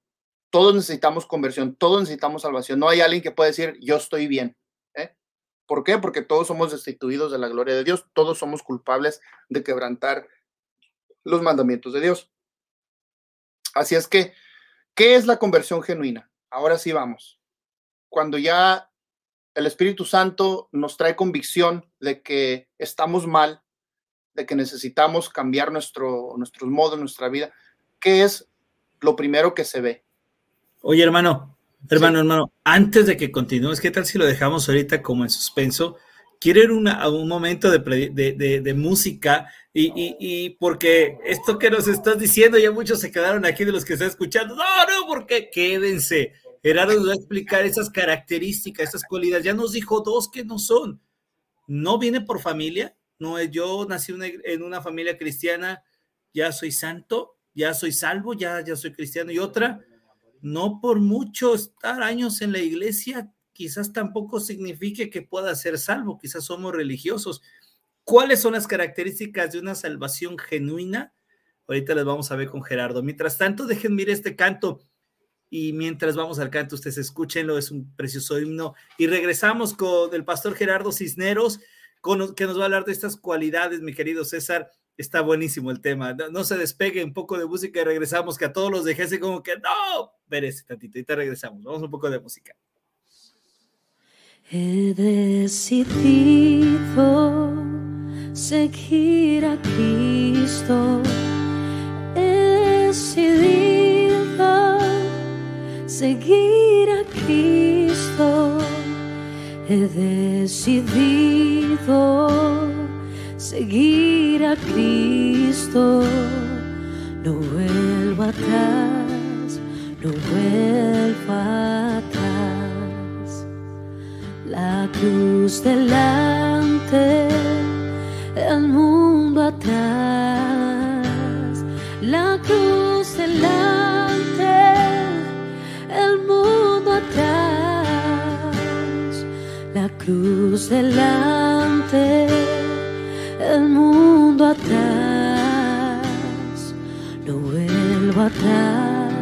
todos necesitamos conversión, todos necesitamos salvación. No hay alguien que pueda decir, yo estoy bien. ¿Por qué? Porque todos somos destituidos de la gloria de Dios, todos somos culpables de quebrantar los mandamientos de Dios. Así es que, ¿qué es la conversión genuina? Ahora sí vamos. Cuando ya el Espíritu Santo nos trae convicción de que estamos mal, de que necesitamos cambiar nuestro, nuestros modos, nuestra vida, ¿qué es lo primero que se ve? Oye, hermano, hermano, sí. hermano, antes de que continúes, ¿qué tal si lo dejamos ahorita como en suspenso? quiero ir una, a un momento de, de, de, de música y, y, porque esto que nos estás diciendo, ya muchos se quedaron aquí de los que están escuchando. No, no, porque quédense. Gerardo va a explicar esas características, esas cualidades. Ya nos dijo dos que no son. No viene por familia. No, yo nací en una familia cristiana, ya soy santo, ya soy salvo, ya, ya soy cristiano. Y otra, no por mucho estar años en la iglesia, quizás tampoco signifique que pueda ser salvo, quizás somos religiosos. ¿Cuáles son las características de una salvación genuina? Ahorita les vamos a ver con Gerardo. Mientras tanto, dejen mirar este canto y mientras vamos al canto, ustedes escúchenlo, es un precioso himno. Y regresamos con el pastor Gerardo Cisneros, con, que nos va a hablar de estas cualidades, mi querido César. Está buenísimo el tema. No, se despegue un poco de música y regresamos, que a todos los dejé así como que no, ese tantito, te regresamos. Vamos un poco de música. He decidido seguir a Cristo. He decidido seguir a Cristo. He decidido seguir a Cristo. No vuelvo atrás, no vuelvo atrás. La cruz delante, el mundo atrás. La cruz delante, el mundo atrás. La cruz delante el mundo atrás, no vuelvo atrás,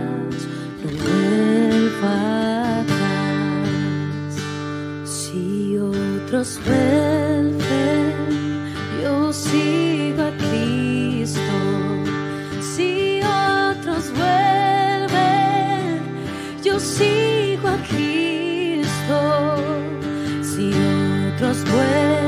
no vuelvo atrás. Si otros vuelven, yo sigo a Cristo. Si otros vuelven, yo sigo a Cristo. Si otros vuelven,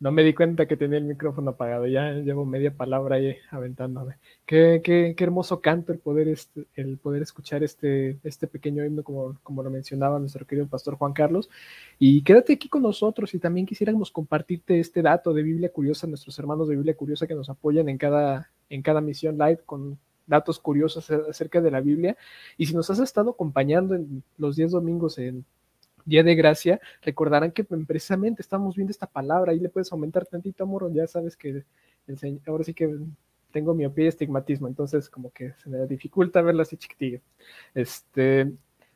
No me di cuenta que tenía el micrófono apagado, ya llevo media palabra ahí aventándome. Qué, qué, qué hermoso canto el poder, este, el poder escuchar este, este pequeño himno, como, como lo mencionaba nuestro querido pastor Juan Carlos. Y quédate aquí con nosotros y también quisiéramos compartirte este dato de Biblia Curiosa, nuestros hermanos de Biblia Curiosa que nos apoyan en cada, en cada misión live con datos curiosos acerca de la Biblia. Y si nos has estado acompañando en los 10 domingos en Día de Gracia, recordarán que precisamente estamos viendo esta palabra, ahí le puedes aumentar tantito, amor, ya sabes que ahora sí que tengo miopía y estigmatismo, entonces como que se me dificulta verla así chiquitillo. Este,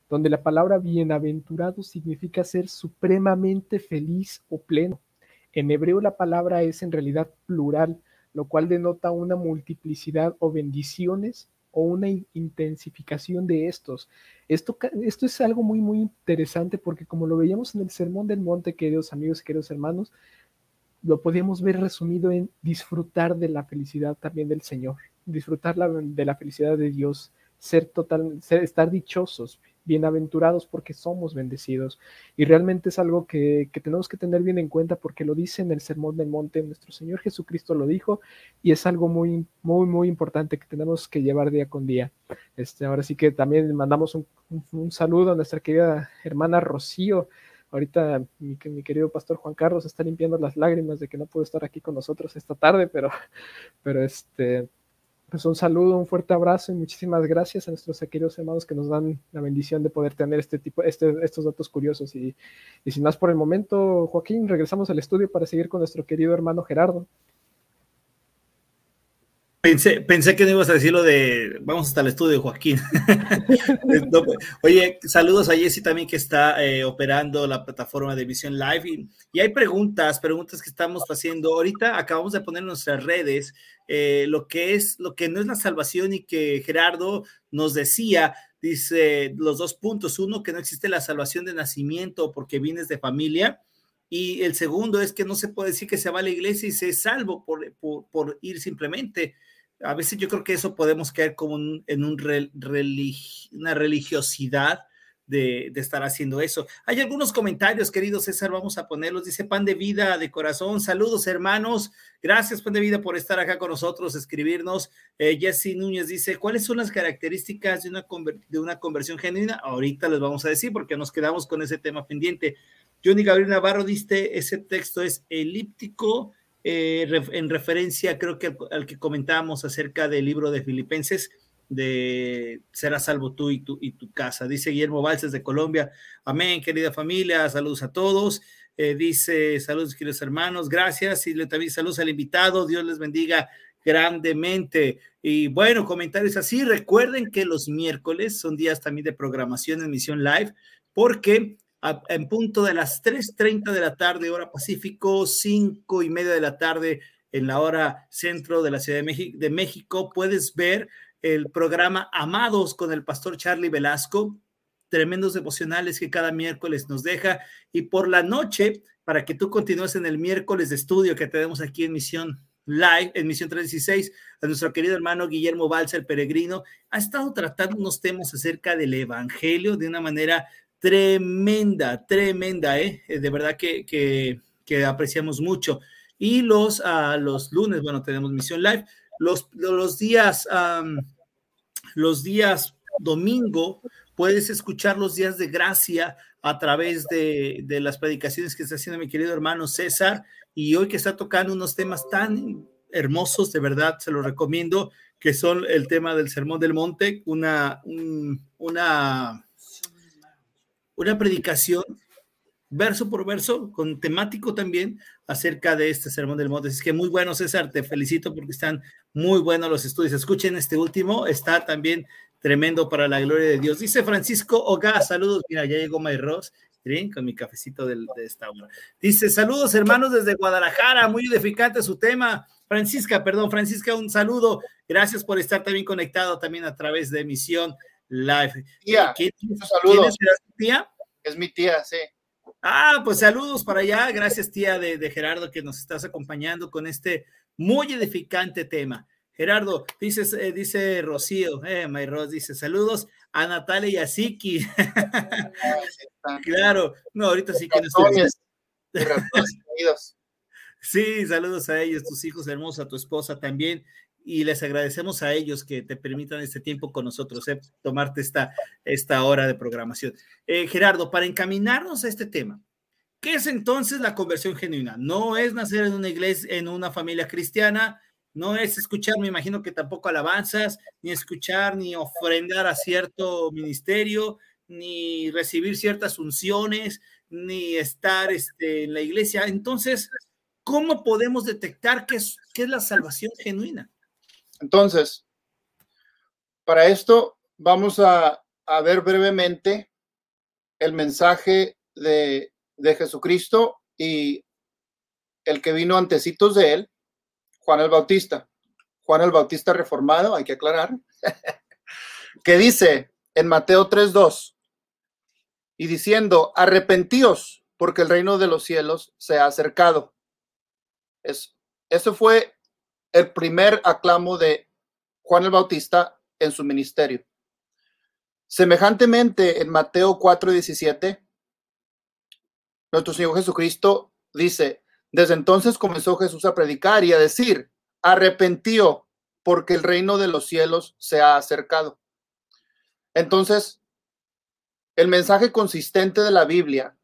donde la palabra bienaventurado significa ser supremamente feliz o pleno. En hebreo la palabra es en realidad plural, lo cual denota una multiplicidad o bendiciones o una intensificación de estos. Esto, esto es algo muy, muy interesante porque como lo veíamos en el Sermón del Monte, queridos amigos, queridos hermanos, lo podíamos ver resumido en disfrutar de la felicidad también del Señor, disfrutar la, de la felicidad de Dios, ser total, ser, estar dichosos, bienaventurados porque somos bendecidos. Y realmente es algo que, que, tenemos que tener bien en cuenta porque lo dice en el Sermón del Monte, nuestro Señor Jesucristo lo dijo y es algo muy, muy, muy importante que tenemos que llevar día con día. Este, ahora sí que también mandamos un, un, saludo a nuestra querida hermana Rocío. Ahorita mi, mi, querido pastor Juan Carlos está limpiando las lágrimas de que no pudo estar aquí con nosotros esta tarde, pero, pero este, pues un saludo, un fuerte abrazo y muchísimas gracias a nuestros queridos hermanos que nos dan la bendición de poder tener este tipo, este, estos datos curiosos. Y, y sin más por el momento, Joaquín, regresamos al estudio para seguir con nuestro querido hermano Gerardo. Pensé, pensé que no ibas a decir lo de vamos hasta el estudio, Joaquín. <laughs> no, oye, saludos a Jessy también que está eh, operando la plataforma de Visión Live. Y, y, hay preguntas, preguntas que estamos haciendo. Ahorita acabamos de poner en nuestras redes eh, lo que es, lo que no es la salvación y que Gerardo nos decía. Dice los dos puntos. Uno, que no existe la salvación de nacimiento porque vienes de familia. Y el segundo es que no se puede decir que se va a la iglesia y se es salvo por, por, por ir simplemente a veces yo creo que eso podemos caer como en una religiosidad de, de, estar haciendo eso. Hay algunos comentarios, querido César, vamos a ponerlos. Dice Pan de Vida de Corazón, saludos hermanos, gracias Pan de Vida por estar acá con nosotros, escribirnos. Eh, Jesse Núñez dice, ¿cuáles son las características de una, de una conversión genuina? Ahorita les vamos a decir porque nos quedamos con ese tema pendiente. Johnny Gabriel Navarro dice, ese texto es elíptico, eh, en referencia, creo que al, que comentábamos acerca del libro de Filipenses, de serás salvo tú y tu, y tu casa. Dice Guillermo Valses de Colombia, amén, querida familia, saludos a todos. Eh, dice, saludos, queridos hermanos, gracias. Y le, también saludos al invitado, Dios les bendiga grandemente. Y bueno, comentarios así. Recuerden que los miércoles son días también de programación en Misión Live, porque en punto de las 3.30 de la tarde, hora Pacífico, 5 y media de la tarde en la hora centro de la Ciudad de México, de México, puedes ver el programa Amados con el pastor Charlie Velasco, tremendos devocionales que cada miércoles nos deja. Y por la noche, para que tú continúes en el miércoles de estudio que tenemos aquí en Misión Live, en Misión 316, a nuestro querido hermano Guillermo Balsa, el peregrino, ha estado tratando unos temas acerca del Evangelio de una manera tremenda, tremenda, ¿eh? De verdad que, que, apreciamos mucho. Y los, uh, los lunes, bueno, tenemos Misión Live. Los, los días, los días domingo, puedes escuchar los días de gracia a través de, de las predicaciones que está haciendo mi querido hermano César. Y hoy que está tocando unos temas tan hermosos, de verdad, se los recomiendo, que son el tema del Sermón del Monte, una, un, una una predicación verso por verso, con temático también, acerca de este Sermón del Monte. Es que muy bueno, César, te felicito porque están muy buenos los estudios. Escuchen este último, está también tremendo para la gloria de Dios. Dice Francisco Oga, saludos, mira, ya llegó Mayros, bien, con mi cafecito de esta hora. Dice, saludos hermanos desde Guadalajara, muy edificante su tema. Francisca, perdón, Francisca, un saludo. Gracias por estar también conectado también a través de Misión Live. Tía, ¿Quién. ¿quién es tía? Es mi tía, sí. Ah, pues saludos para allá. Gracias, tía de, de, Gerardo, que nos estás acompañando con este muy edificante tema. Gerardo, dices, eh, dice Rocío, eh, Mayros dice saludos a Natalia y a Siki. <laughs> claro, no, ahorita sí que nos <laughs> Sí, saludos a ellos, tus hijos hermosos, a tu esposa también y les agradecemos a ellos que te permitan este tiempo con nosotros, eh, tomarte esta, esta hora de programación. Eh, Gerardo, para encaminarnos a este tema, ¿qué es entonces la conversión genuina? No es nacer en una iglesia, en una familia cristiana, no es escuchar, me imagino que tampoco alabanzas, ni escuchar, ni ofrendar a cierto ministerio, ni recibir ciertas unciones, ni estar este, en la iglesia. Entonces, ¿cómo podemos detectar qué es, qué es la salvación genuina? Entonces, para esto vamos a, ver brevemente el mensaje de, de, Jesucristo y el que vino antecitos de él, Juan el Bautista. Juan el Bautista reformado, hay que aclarar, <laughs> que dice en Mateo 3.2, y diciendo, arrepentíos porque el reino de los cielos se ha acercado. Es, eso fue el primer aclamo de Juan el Bautista en su ministerio. Semejantemente, en Mateo 4:17, nuestro Señor Jesucristo dice, desde entonces comenzó Jesús a predicar y a decir, arrepentío porque el reino de los cielos se ha acercado. Entonces, el mensaje consistente de la Biblia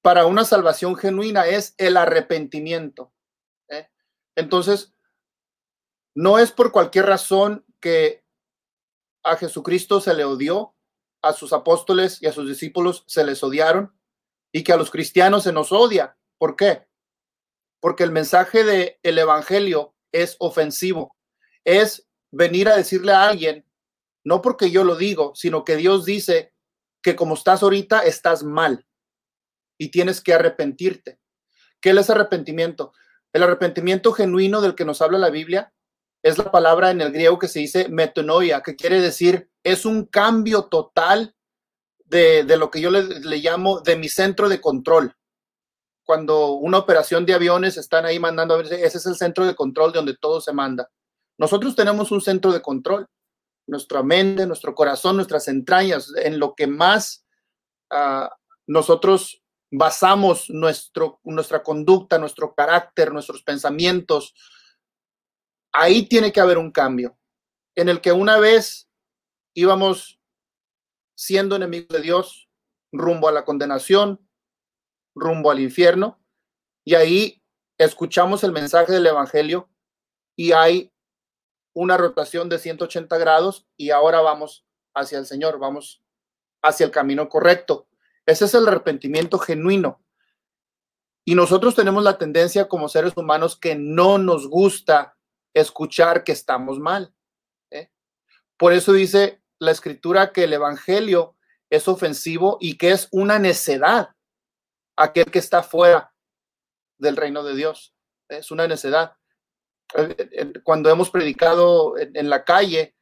para una salvación genuina es el arrepentimiento. Entonces, no es por cualquier razón que a Jesucristo se le odió, a sus apóstoles y a sus discípulos se les odiaron y que a los cristianos se nos odia. ¿Por qué? Porque el mensaje del el evangelio es ofensivo. Es venir a decirle a alguien, no porque yo lo digo, sino que Dios dice que como estás ahorita estás mal y tienes que arrepentirte. ¿Qué es arrepentimiento? El arrepentimiento genuino del que nos habla la Biblia es la palabra en el griego que se dice metanoia, que quiere decir es un cambio total de, lo que yo le, le, llamo de mi centro de control. Cuando una operación de aviones están ahí mandando, ese es el centro de control de donde todo se manda. Nosotros tenemos un centro de control, nuestra mente, nuestro corazón, nuestras entrañas, en lo que más uh, nosotros basamos nuestro, nuestra conducta, nuestro carácter, nuestros pensamientos, ahí tiene que haber un cambio en el que una vez íbamos siendo enemigos de Dios rumbo a la condenación, rumbo al infierno, y ahí escuchamos el mensaje del Evangelio y hay una rotación de 180 grados y ahora vamos hacia el Señor, vamos hacia el camino correcto. Ese es el arrepentimiento genuino. Y nosotros tenemos la tendencia como seres humanos que no nos gusta escuchar que estamos mal. ¿eh? Por eso dice la escritura que el Evangelio es ofensivo y que es una necedad aquel que está fuera del reino de Dios. Es una necedad. Eh, eh, cuando hemos predicado en, la calle,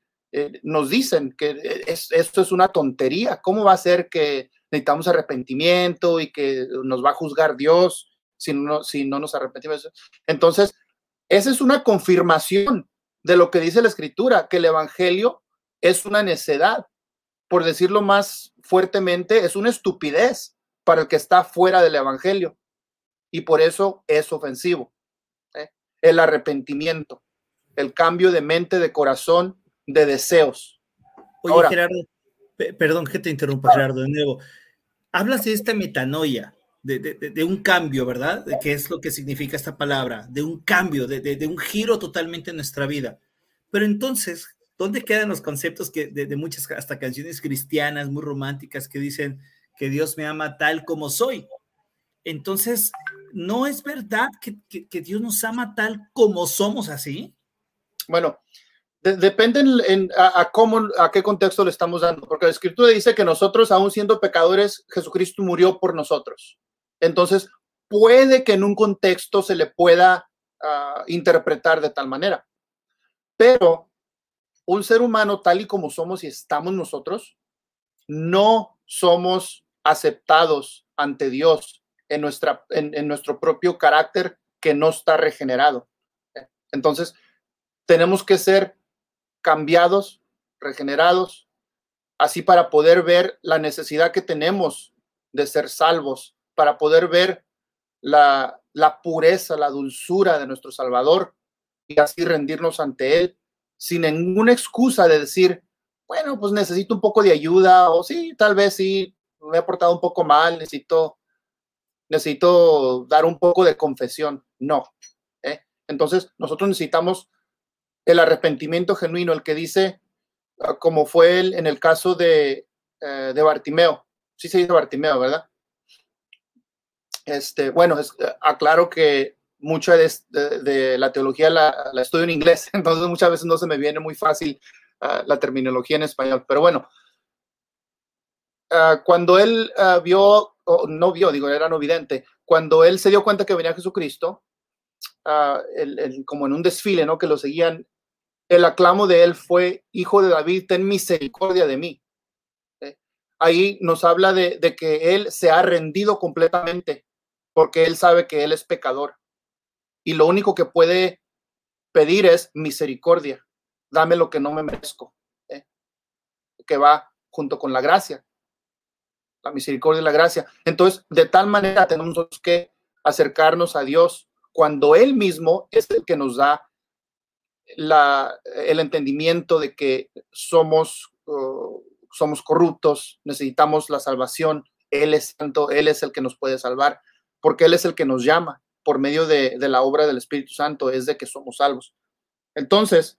nos dicen que esto es una tontería. ¿Cómo va a ser que necesitamos arrepentimiento y que nos va a juzgar Dios si no, si no nos arrepentimos? Entonces, esa es una confirmación de lo que dice la escritura, que el Evangelio es una necedad. Por decirlo más fuertemente, es una estupidez para el que está fuera del Evangelio. Y por eso es ofensivo. ¿eh? El arrepentimiento, el cambio de mente, de corazón, de deseos. Oye, Gerardo, perdón que te interrumpa, Gerardo, de nuevo. Hablas de esta metanoia de, un cambio, ¿verdad? De qué es lo que significa esta palabra, de un cambio, de, un giro totalmente en nuestra vida. Pero entonces, ¿dónde quedan los conceptos que de, muchas, hasta canciones cristianas muy románticas que dicen que Dios me ama tal como soy? Entonces, ¿no es verdad que, Dios nos ama tal como somos así? Bueno, depende en, a, cómo, a qué contexto le estamos dando, porque la escritura dice que nosotros, aún siendo pecadores, Jesucristo murió por nosotros. Entonces, puede que en un contexto se le pueda uh, interpretar de tal manera. Pero un ser humano tal y como somos y estamos nosotros, no somos aceptados ante Dios en, nuestra, en nuestro propio carácter que no está regenerado. Entonces, tenemos que ser cambiados, regenerados, así para poder ver la necesidad que tenemos de ser salvos para poder ver la, pureza, la dulzura de nuestro Salvador y así rendirnos ante Él sin ninguna excusa de decir, bueno, pues necesito un poco de ayuda o sí, tal vez sí, me he portado un poco mal, necesito, necesito dar un poco de confesión. No. ¿eh? Entonces, nosotros necesitamos el arrepentimiento genuino, el que dice, ah, como fue el, en el caso de, eh, de Bartimeo. Sí se dice Bartimeo, ¿verdad? Este, bueno, eh, aclaro que mucha de, la teología la, estudio en inglés, <laughs> entonces muchas veces no se me viene muy fácil ah, la terminología en español, pero bueno, ah, cuando él vio, no vio, digo, era no vidente, cuando él se dio cuenta que venía Jesucristo, como en un desfile, ¿no? Que lo seguían, el aclamo de él fue, Hijo de David, ten misericordia de mí. ¿Eh? Ahí nos habla de, que él se ha rendido completamente porque él sabe que él es pecador. Y lo único que puede pedir es misericordia. Dame lo que no me merezco. que va junto con la gracia, la misericordia y la gracia. Entonces, de tal manera tenemos que acercarnos a Dios cuando Él mismo es el que nos da la, el entendimiento de que somos, uh, somos corruptos, necesitamos la salvación, Él es santo, Él es el que nos puede salvar, porque Él es el que nos llama por medio de, de la obra del Espíritu Santo, es de que somos salvos. Entonces,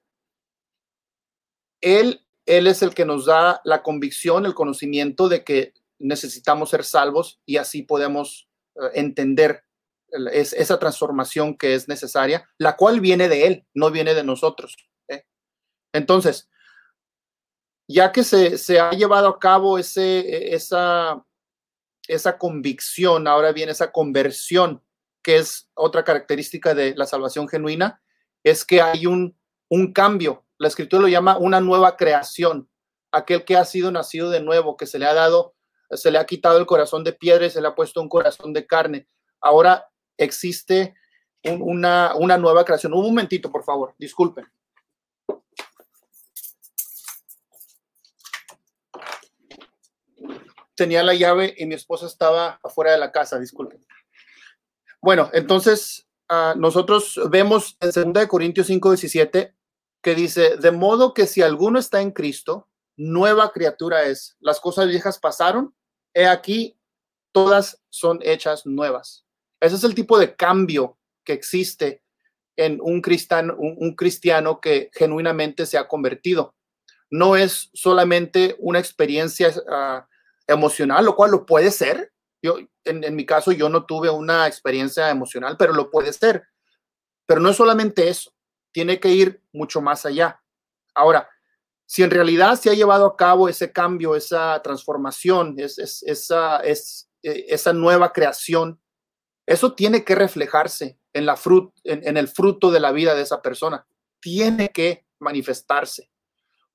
Él, Él es el que nos da la convicción, el conocimiento de que necesitamos ser salvos y así podemos uh, entender es esa transformación que es necesaria, la cual viene de Él, no viene de nosotros. ¿eh? Entonces, ya que se, se, ha llevado a cabo ese, esa, esa convicción, ahora viene esa conversión, que es otra característica de la salvación genuina, es que hay un, un cambio. La escritura lo llama una nueva creación. Aquel que ha sido nacido de nuevo, que se le ha dado, se le ha quitado el corazón de piedra y se le ha puesto un corazón de carne. Ahora existe un, una, una nueva creación. Un momentito, por favor, disculpen. Tenía la llave y mi esposa estaba afuera de la casa, disculpen. Bueno, entonces uh, nosotros vemos en 2 Corintios 5, 17 que dice, de modo que si alguno está en Cristo, nueva criatura es. Las cosas viejas pasaron, he aquí, todas son hechas nuevas. Ese es el tipo de cambio que existe en un cristiano, un, cristiano que genuinamente se ha convertido. No es solamente una experiencia uh, emocional, lo cual lo puede ser. Yo, en, mi caso, yo no tuve una experiencia emocional, pero lo puede ser. Pero no es solamente eso, tiene que ir mucho más allá. Ahora, si en realidad se ha llevado a cabo ese cambio, esa transformación, es, esa nueva creación, eso tiene que reflejarse en, el fruto de la vida de esa persona. Tiene que manifestarse.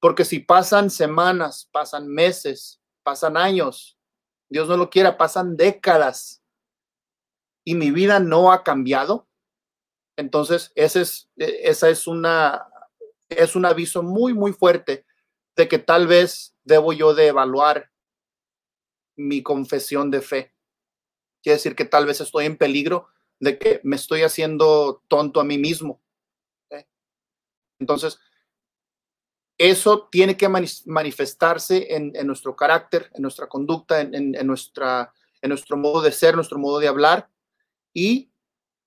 Porque si pasan semanas, pasan meses, pasan años, Dios no lo quiera, pasan décadas y mi vida no ha cambiado, entonces ese es, esa es, una, es un aviso muy, muy fuerte de que tal vez debo yo de evaluar mi confesión de fe quiere decir que tal vez estoy en peligro de que me estoy haciendo tonto a mí mismo. ¿eh? Entonces, eso tiene que manifestarse en, nuestro carácter, en nuestra conducta, en, nuestra, en nuestro modo de ser, nuestro modo de hablar, y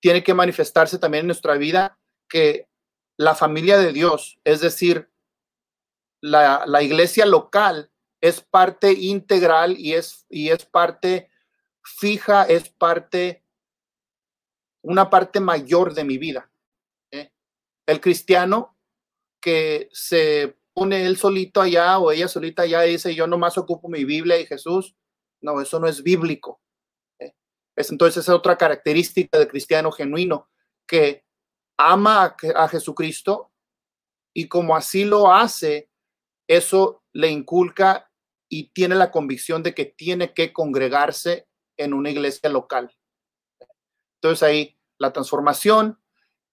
tiene que manifestarse también en nuestra vida que la familia de Dios, es decir, la, la iglesia local, es parte integral y es, y es parte fija es parte, una parte mayor de mi vida. ¿eh? El cristiano que se pone él solito allá o ella solita allá y dice, yo nomás ocupo mi Biblia y Jesús, no, eso no es bíblico. ¿eh? Es entonces es otra característica del cristiano genuino, que ama a, a Jesucristo y como así lo hace, eso le inculca y tiene la convicción de que tiene que congregarse en una iglesia local. Entonces ahí la transformación,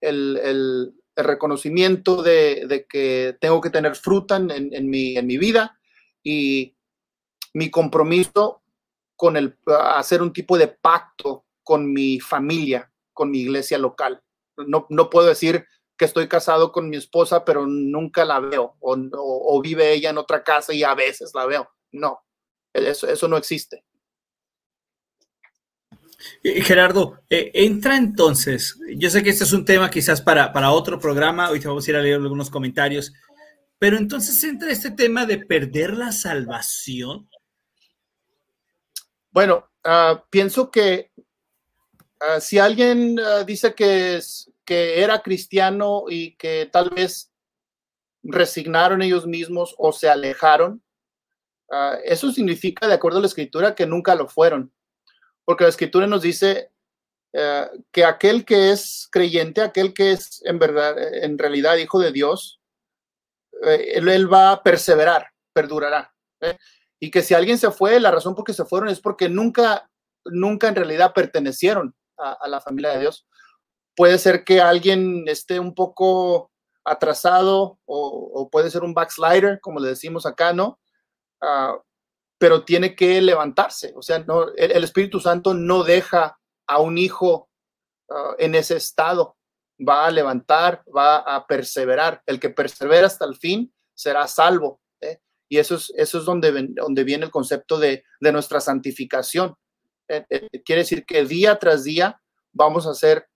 el, el, reconocimiento de, de, que tengo que tener fruta en, en, mi, en mi vida y mi compromiso con el hacer un tipo de pacto con mi familia, con mi iglesia local. No, no puedo decir que estoy casado con mi esposa, pero nunca la veo, o, o, o vive ella en otra casa y a veces la veo. No, eso, eso no existe. Eh, Gerardo, eh, entra entonces, yo sé que este es un tema quizás para, para otro programa, ahorita vamos a ir a leer algunos comentarios, pero entonces entra este tema de perder la salvación. Bueno, uh, pienso que uh, si alguien uh, dice que, que era cristiano y que tal vez resignaron ellos mismos o se alejaron, eso significa, de acuerdo a la escritura, que nunca lo fueron porque la escritura nos dice eh, que aquel que es creyente, aquel que es en verdad, en realidad hijo de Dios, eh, él, va a perseverar, perdurará. ¿eh? Y que si alguien se fue, la razón por que se fueron es porque nunca, nunca en realidad pertenecieron a, la familia de Dios. Puede ser que alguien esté un poco atrasado o, o, puede ser un backslider, como le decimos acá, ¿no? ah, pero tiene que levantarse. O sea, el, Espíritu Santo no deja a un hijo ah, en ese estado. Va a levantar, va a perseverar. El que persevera hasta el fin será salvo. ¿eh? Y eso es, eso es donde, donde viene el concepto de, de nuestra santificación. Eh, eh, quiere decir que día tras día vamos a hacer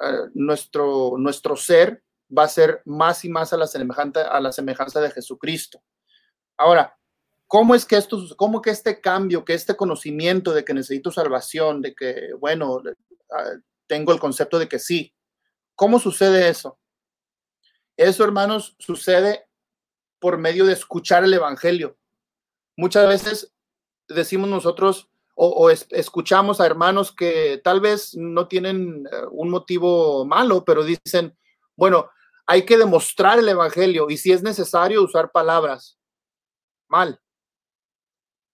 eh, nuestro, nuestro ser va a ser más y más a la, semejanza, a la semejanza de Jesucristo. Ahora, ¿cómo es que esto, cómo que este cambio, que este conocimiento de que necesito salvación, de que, bueno, tengo el concepto de que sí, ¿cómo sucede eso? Eso, hermanos, sucede por medio de escuchar el Evangelio. Muchas veces decimos nosotros o, o es- escuchamos a hermanos que tal vez no tienen eh, un motivo malo, pero dicen, bueno, hay que demostrar el Evangelio y si es necesario usar palabras, mal.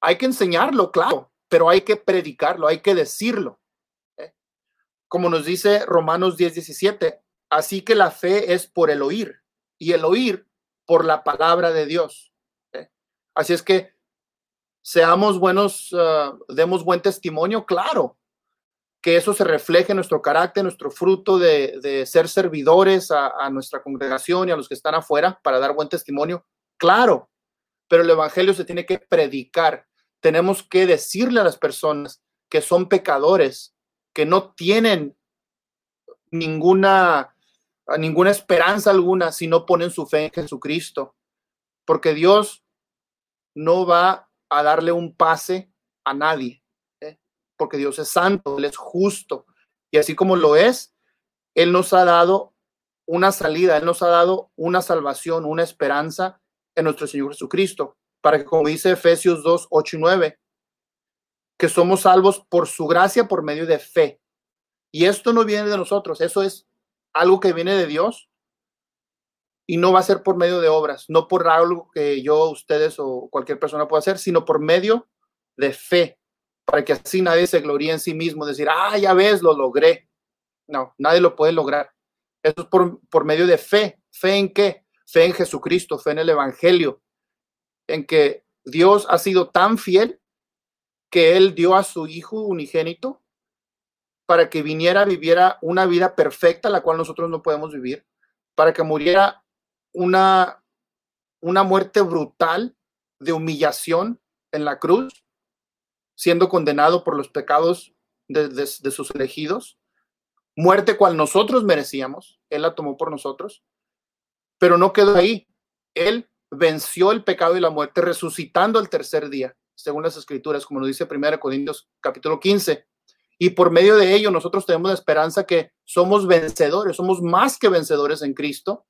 Hay que enseñarlo, claro, pero hay que predicarlo, hay que decirlo. ¿eh? Como nos dice Romanos 10, 17, así que la fe es por el oír y el oír por la palabra de Dios. ¿eh? Así es que seamos buenos, ah, demos buen testimonio, claro, que eso se refleje en nuestro carácter, nuestro fruto de, ser servidores a nuestra congregación y a los que están afuera para dar buen testimonio, claro, pero el Evangelio se tiene que predicar. Tenemos que decirle a las personas que son pecadores, que no tienen ninguna, ninguna esperanza alguna si no ponen su fe en Jesucristo, porque Dios no va a darle un pase a nadie, ¿eh? porque Dios es santo, Él es justo, y así como lo es, Él nos ha dado una salida, Él nos ha dado una salvación, una esperanza en nuestro Señor Jesucristo, para que, como dice Efesios 2, 8 y 9, que somos salvos por su gracia, por medio de fe. Y esto no viene de nosotros, eso es algo que viene de Dios y no va a ser por medio de obras, no por algo que yo, ustedes o cualquier persona pueda hacer, sino por medio de fe, para que así nadie se gloríe en sí mismo, decir, ah, ya ves, lo logré. No, nadie lo puede lograr. Eso es por, por medio de fe. ¿Fe en qué? Fe en Jesucristo, fe en el Evangelio, en que Dios ha sido tan fiel que Él dio a su Hijo unigénito para que viniera, viviera una vida perfecta, la cual nosotros no podemos vivir, para que muriera una, una muerte brutal de humillación en la cruz, siendo condenado por los pecados de, de, de sus elegidos, muerte cual nosotros merecíamos, Él la tomó por nosotros, pero no quedó ahí. Él venció el pecado y la muerte resucitando el tercer día, según las escrituras, como nos dice 1 Corintios capítulo 15. Y por medio de ello nosotros tenemos la esperanza que somos vencedores, somos más que vencedores en Cristo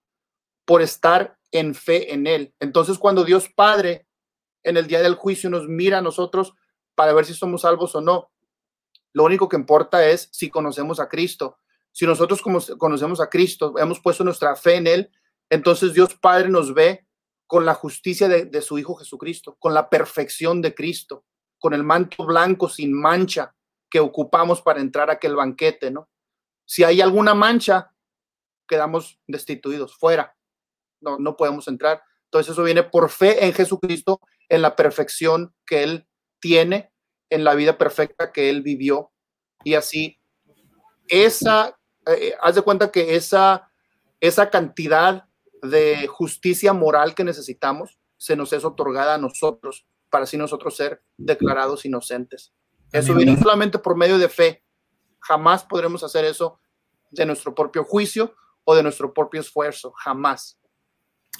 por estar en fe en Él. Entonces cuando Dios Padre en el día del juicio nos mira a nosotros para ver si somos salvos o no, lo único que importa es si conocemos a Cristo. Si nosotros como conocemos a Cristo, hemos puesto nuestra fe en Él, entonces Dios Padre nos ve con la justicia de, su Hijo Jesucristo, con la perfección de Cristo, con el manto blanco sin mancha que ocupamos para entrar a aquel banquete, ¿no? Si hay alguna mancha, quedamos destituidos, fuera, no, no podemos entrar. Entonces eso viene por fe en Jesucristo, en la perfección que Él tiene, en la vida perfecta que Él vivió. Y así, esa, eh, haz de cuenta que esa, esa cantidad de justicia moral que necesitamos se nos es otorgada a nosotros para así nosotros ser declarados inocentes. Eso viene solamente por medio de fe. Jamás podremos hacer eso de nuestro propio juicio o de nuestro propio esfuerzo. Jamás.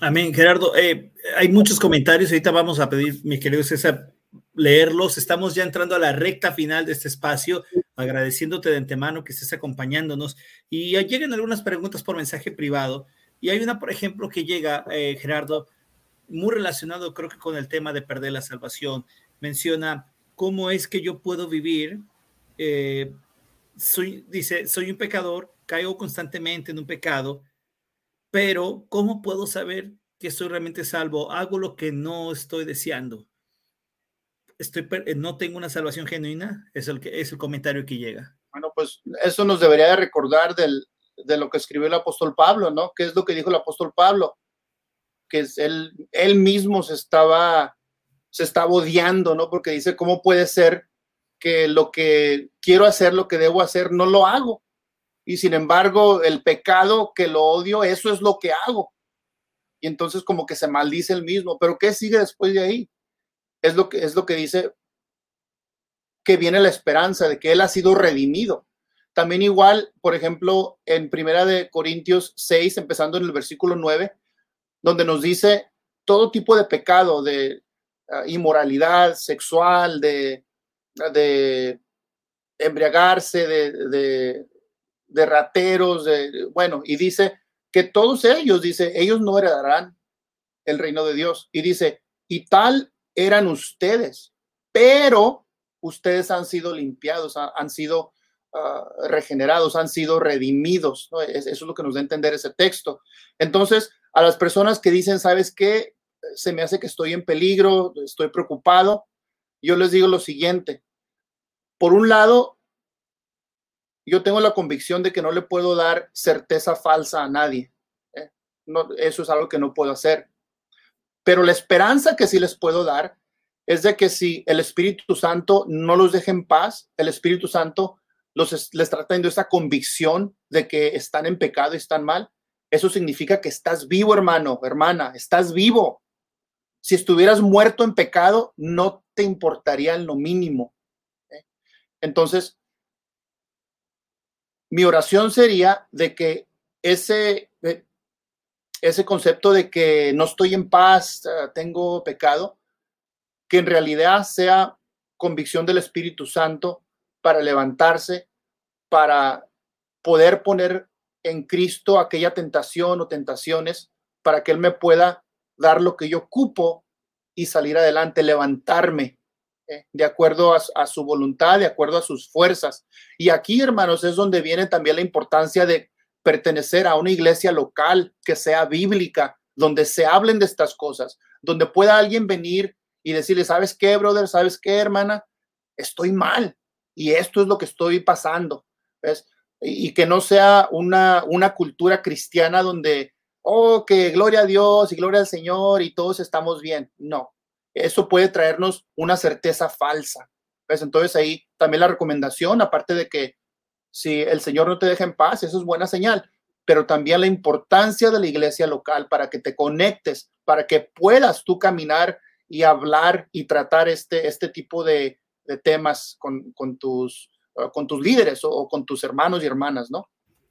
Amén, Gerardo. Eh, hay muchos comentarios. Ahorita vamos a pedir, mi querido César, leerlos. Estamos ya entrando a la recta final de este espacio, agradeciéndote de antemano que estés acompañándonos. Y llegan algunas preguntas por mensaje privado. Y hay una, por ejemplo, que llega, eh, Gerardo, muy relacionado creo que con el tema de perder la salvación. Menciona, ¿cómo es que yo puedo vivir? Eh, soy, dice, soy un pecador, caigo constantemente en un pecado, pero ¿cómo puedo saber que soy realmente salvo? Hago lo que no estoy deseando. Estoy, no tengo una salvación genuina, es el, es el comentario que llega. Bueno, pues eso nos debería de recordar del, de lo que escribió el apóstol Pablo, ¿no? ¿Qué es lo que dijo el apóstol Pablo? Que él, él mismo se estaba se está odiando, ¿no? Porque dice, ¿cómo puede ser que lo que quiero hacer, lo que debo hacer, no lo hago? Y sin embargo, el pecado que lo odio, eso es lo que hago. Y entonces como que se maldice el mismo. Pero ¿qué sigue después de ahí? Es lo que, es lo que dice que viene la esperanza de que Él ha sido redimido. También igual, por ejemplo, en Primera de Corintios 6, empezando en el versículo 9, donde nos dice todo tipo de pecado, de uh, inmoralidad sexual, de, de embriagarse, de, de, rateros, bueno, y dice que todos ellos, dice, ellos no heredarán el reino de Dios. Y dice, y tal eran ustedes, pero ustedes han sido limpiados, han sido uh, regenerados, han sido redimidos. ¿no? Eso es lo que nos da a entender ese texto. Entonces, a las personas que dicen, ¿sabes qué? Se me hace que estoy en peligro, estoy preocupado. Yo les digo lo siguiente. Por un lado, yo tengo la convicción de que no le puedo dar certeza falsa a nadie. ¿eh? Eso es algo que no puedo hacer. Pero la esperanza que sí les puedo dar es de que si el Espíritu Santo no los deja en paz, el Espíritu Santo los, les está dando esa convicción de que están en pecado y están mal, eso significa que estás vivo, hermano, hermana, estás vivo. Si estuvieras muerto en pecado, no te importaría en lo mínimo. ¿eh? Entonces, mi oración sería de que ese, eh, ese concepto de que no estoy en paz, uh, tengo pecado, que en realidad sea convicción del Espíritu Santo para levantarse, para poder poner en Cristo aquella tentación o tentaciones, para que Él me pueda dar lo que yo ocupo y salir adelante, levantarme ¿eh? de acuerdo a, a, su voluntad, de acuerdo a sus fuerzas. Y aquí, hermanos, es donde viene también la importancia de pertenecer a una iglesia local que sea bíblica, donde se hablen de estas cosas, donde pueda alguien venir y decirle, ¿sabes qué, brother? ¿Sabes qué, hermana? Estoy mal y esto es lo que estoy pasando. ¿Ves? Y, que no sea una, una cultura cristiana donde, oh, que gloria a Dios y gloria al Señor y todos estamos bien. No, eso puede traernos una certeza falsa. ¿Ves? Entonces ahí también la recomendación, aparte de que si el Señor no te deja en paz, eso es buena señal, pero también la importancia de la iglesia local para que te conectes, para que puedas tú caminar y hablar y tratar este, este tipo de, de temas con, con, tus, con tus líderes o, o, con tus hermanos y hermanas, ¿no?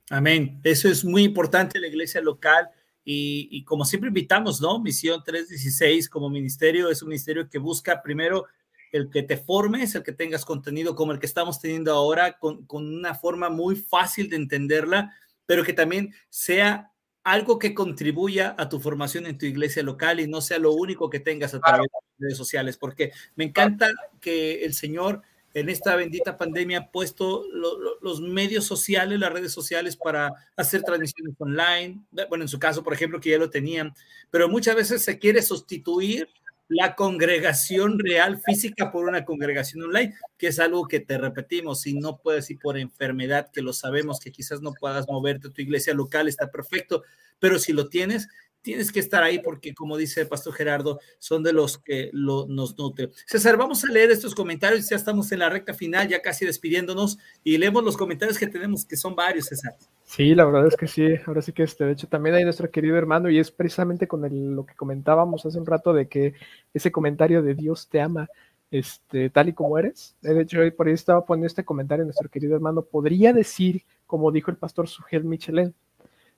Amén. Eso es muy importante la iglesia local y, y, como siempre invitamos, ¿no? Misión 316 como ministerio es un ministerio que busca primero el que te formes, el que tengas contenido como el que estamos teniendo ahora, con, con una forma muy fácil de entenderla, pero que también sea algo que contribuya a tu formación en tu iglesia local y no sea lo único que tengas a través de las redes sociales, porque me encanta que el Señor en esta bendita pandemia ha puesto lo, lo, los medios sociales, las redes sociales para hacer transmisiones online, bueno, en su caso, por ejemplo, que ya lo tenían, pero muchas veces se quiere sustituir la congregación real física por una congregación online, que es algo que te repetimos, si no puedes ir por enfermedad, que lo sabemos que quizás no puedas moverte tu iglesia local, está perfecto, pero si lo tienes, tienes que estar ahí porque, como dice el pastor Gerardo, son de los que nos nutren. César, vamos a leer estos comentarios, ya estamos en la recta final, ya casi despidiéndonos, y leemos los comentarios que tenemos, que son varios, César. Sí, la verdad es que sí, ahora sí que este, de hecho también hay nuestro querido hermano y es precisamente con lo que comentábamos hace un rato de que ese comentario de Dios te ama, este, tal y como eres. De hecho, por ahí estaba poniendo este comentario nuestro querido hermano, podría decir, como dijo el pastor Sugel Michelin,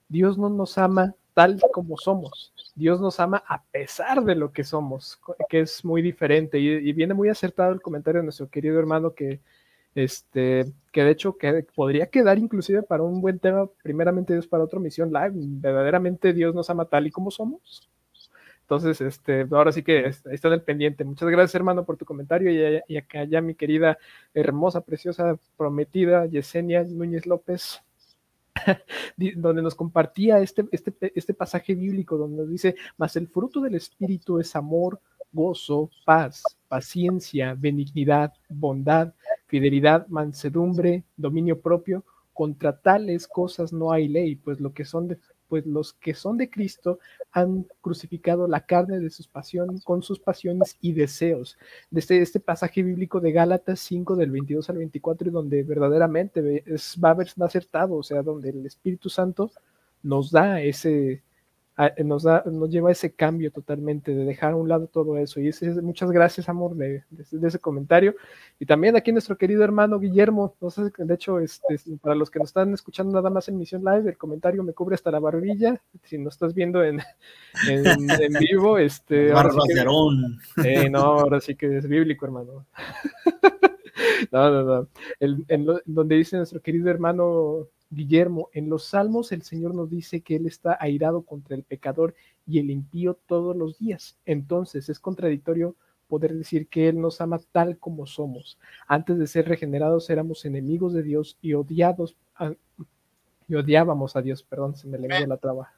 Dios no nos ama tal como somos. Dios nos ama a pesar de lo que somos, que es muy diferente. Y, viene muy acertado el comentario de nuestro querido hermano que, este, que de hecho que podría quedar inclusive para un buen tema, primeramente Dios para otra misión live, verdaderamente Dios nos ama tal y como somos. Entonces, este, ahora sí que está en el pendiente. Muchas gracias, hermano, por tu comentario. Y, y acá ya mi querida, hermosa, preciosa, prometida, Yesenia Núñez López, <laughs> donde nos compartía este, este, este pasaje bíblico, donde nos dice, mas el fruto del Espíritu es amor, gozo, paz, paciencia, benignidad, bondad, fidelidad, mansedumbre, dominio propio. Contra tales cosas no hay ley, pues lo que son de, pues los que son de Cristo han crucificado la carne de sus pasiones con sus pasiones y deseos. Desde este pasaje bíblico de Gálatas 5 del 22 al 24 y donde verdaderamente es, va a haber acertado, o sea, donde el Espíritu Santo nos da ese nos, da, nos lleva a ese cambio totalmente, de dejar a un lado todo eso. Y ese, muchas gracias, amor, de, de, ese comentario. Y también aquí nuestro querido hermano Guillermo, no sé, de hecho, este, para los que nos están escuchando nada más en Misión Live, el comentario me cubre hasta la barbilla. Si nos estás viendo en, en, vivo, <laughs> este... Ahora sí que, eh, no, ahora sí que es bíblico, hermano. <laughs> no, no, no. El, en donde dice nuestro querido hermano Guillermo, en los Salmos el Señor nos dice que Él está airado contra el pecador y el impío todos los días. Entonces es contradictorio poder decir que Él nos ama tal como somos. Antes de ser regenerados éramos enemigos de Dios y odiados y odiábamos a Dios, perdón, se me le dio la traba.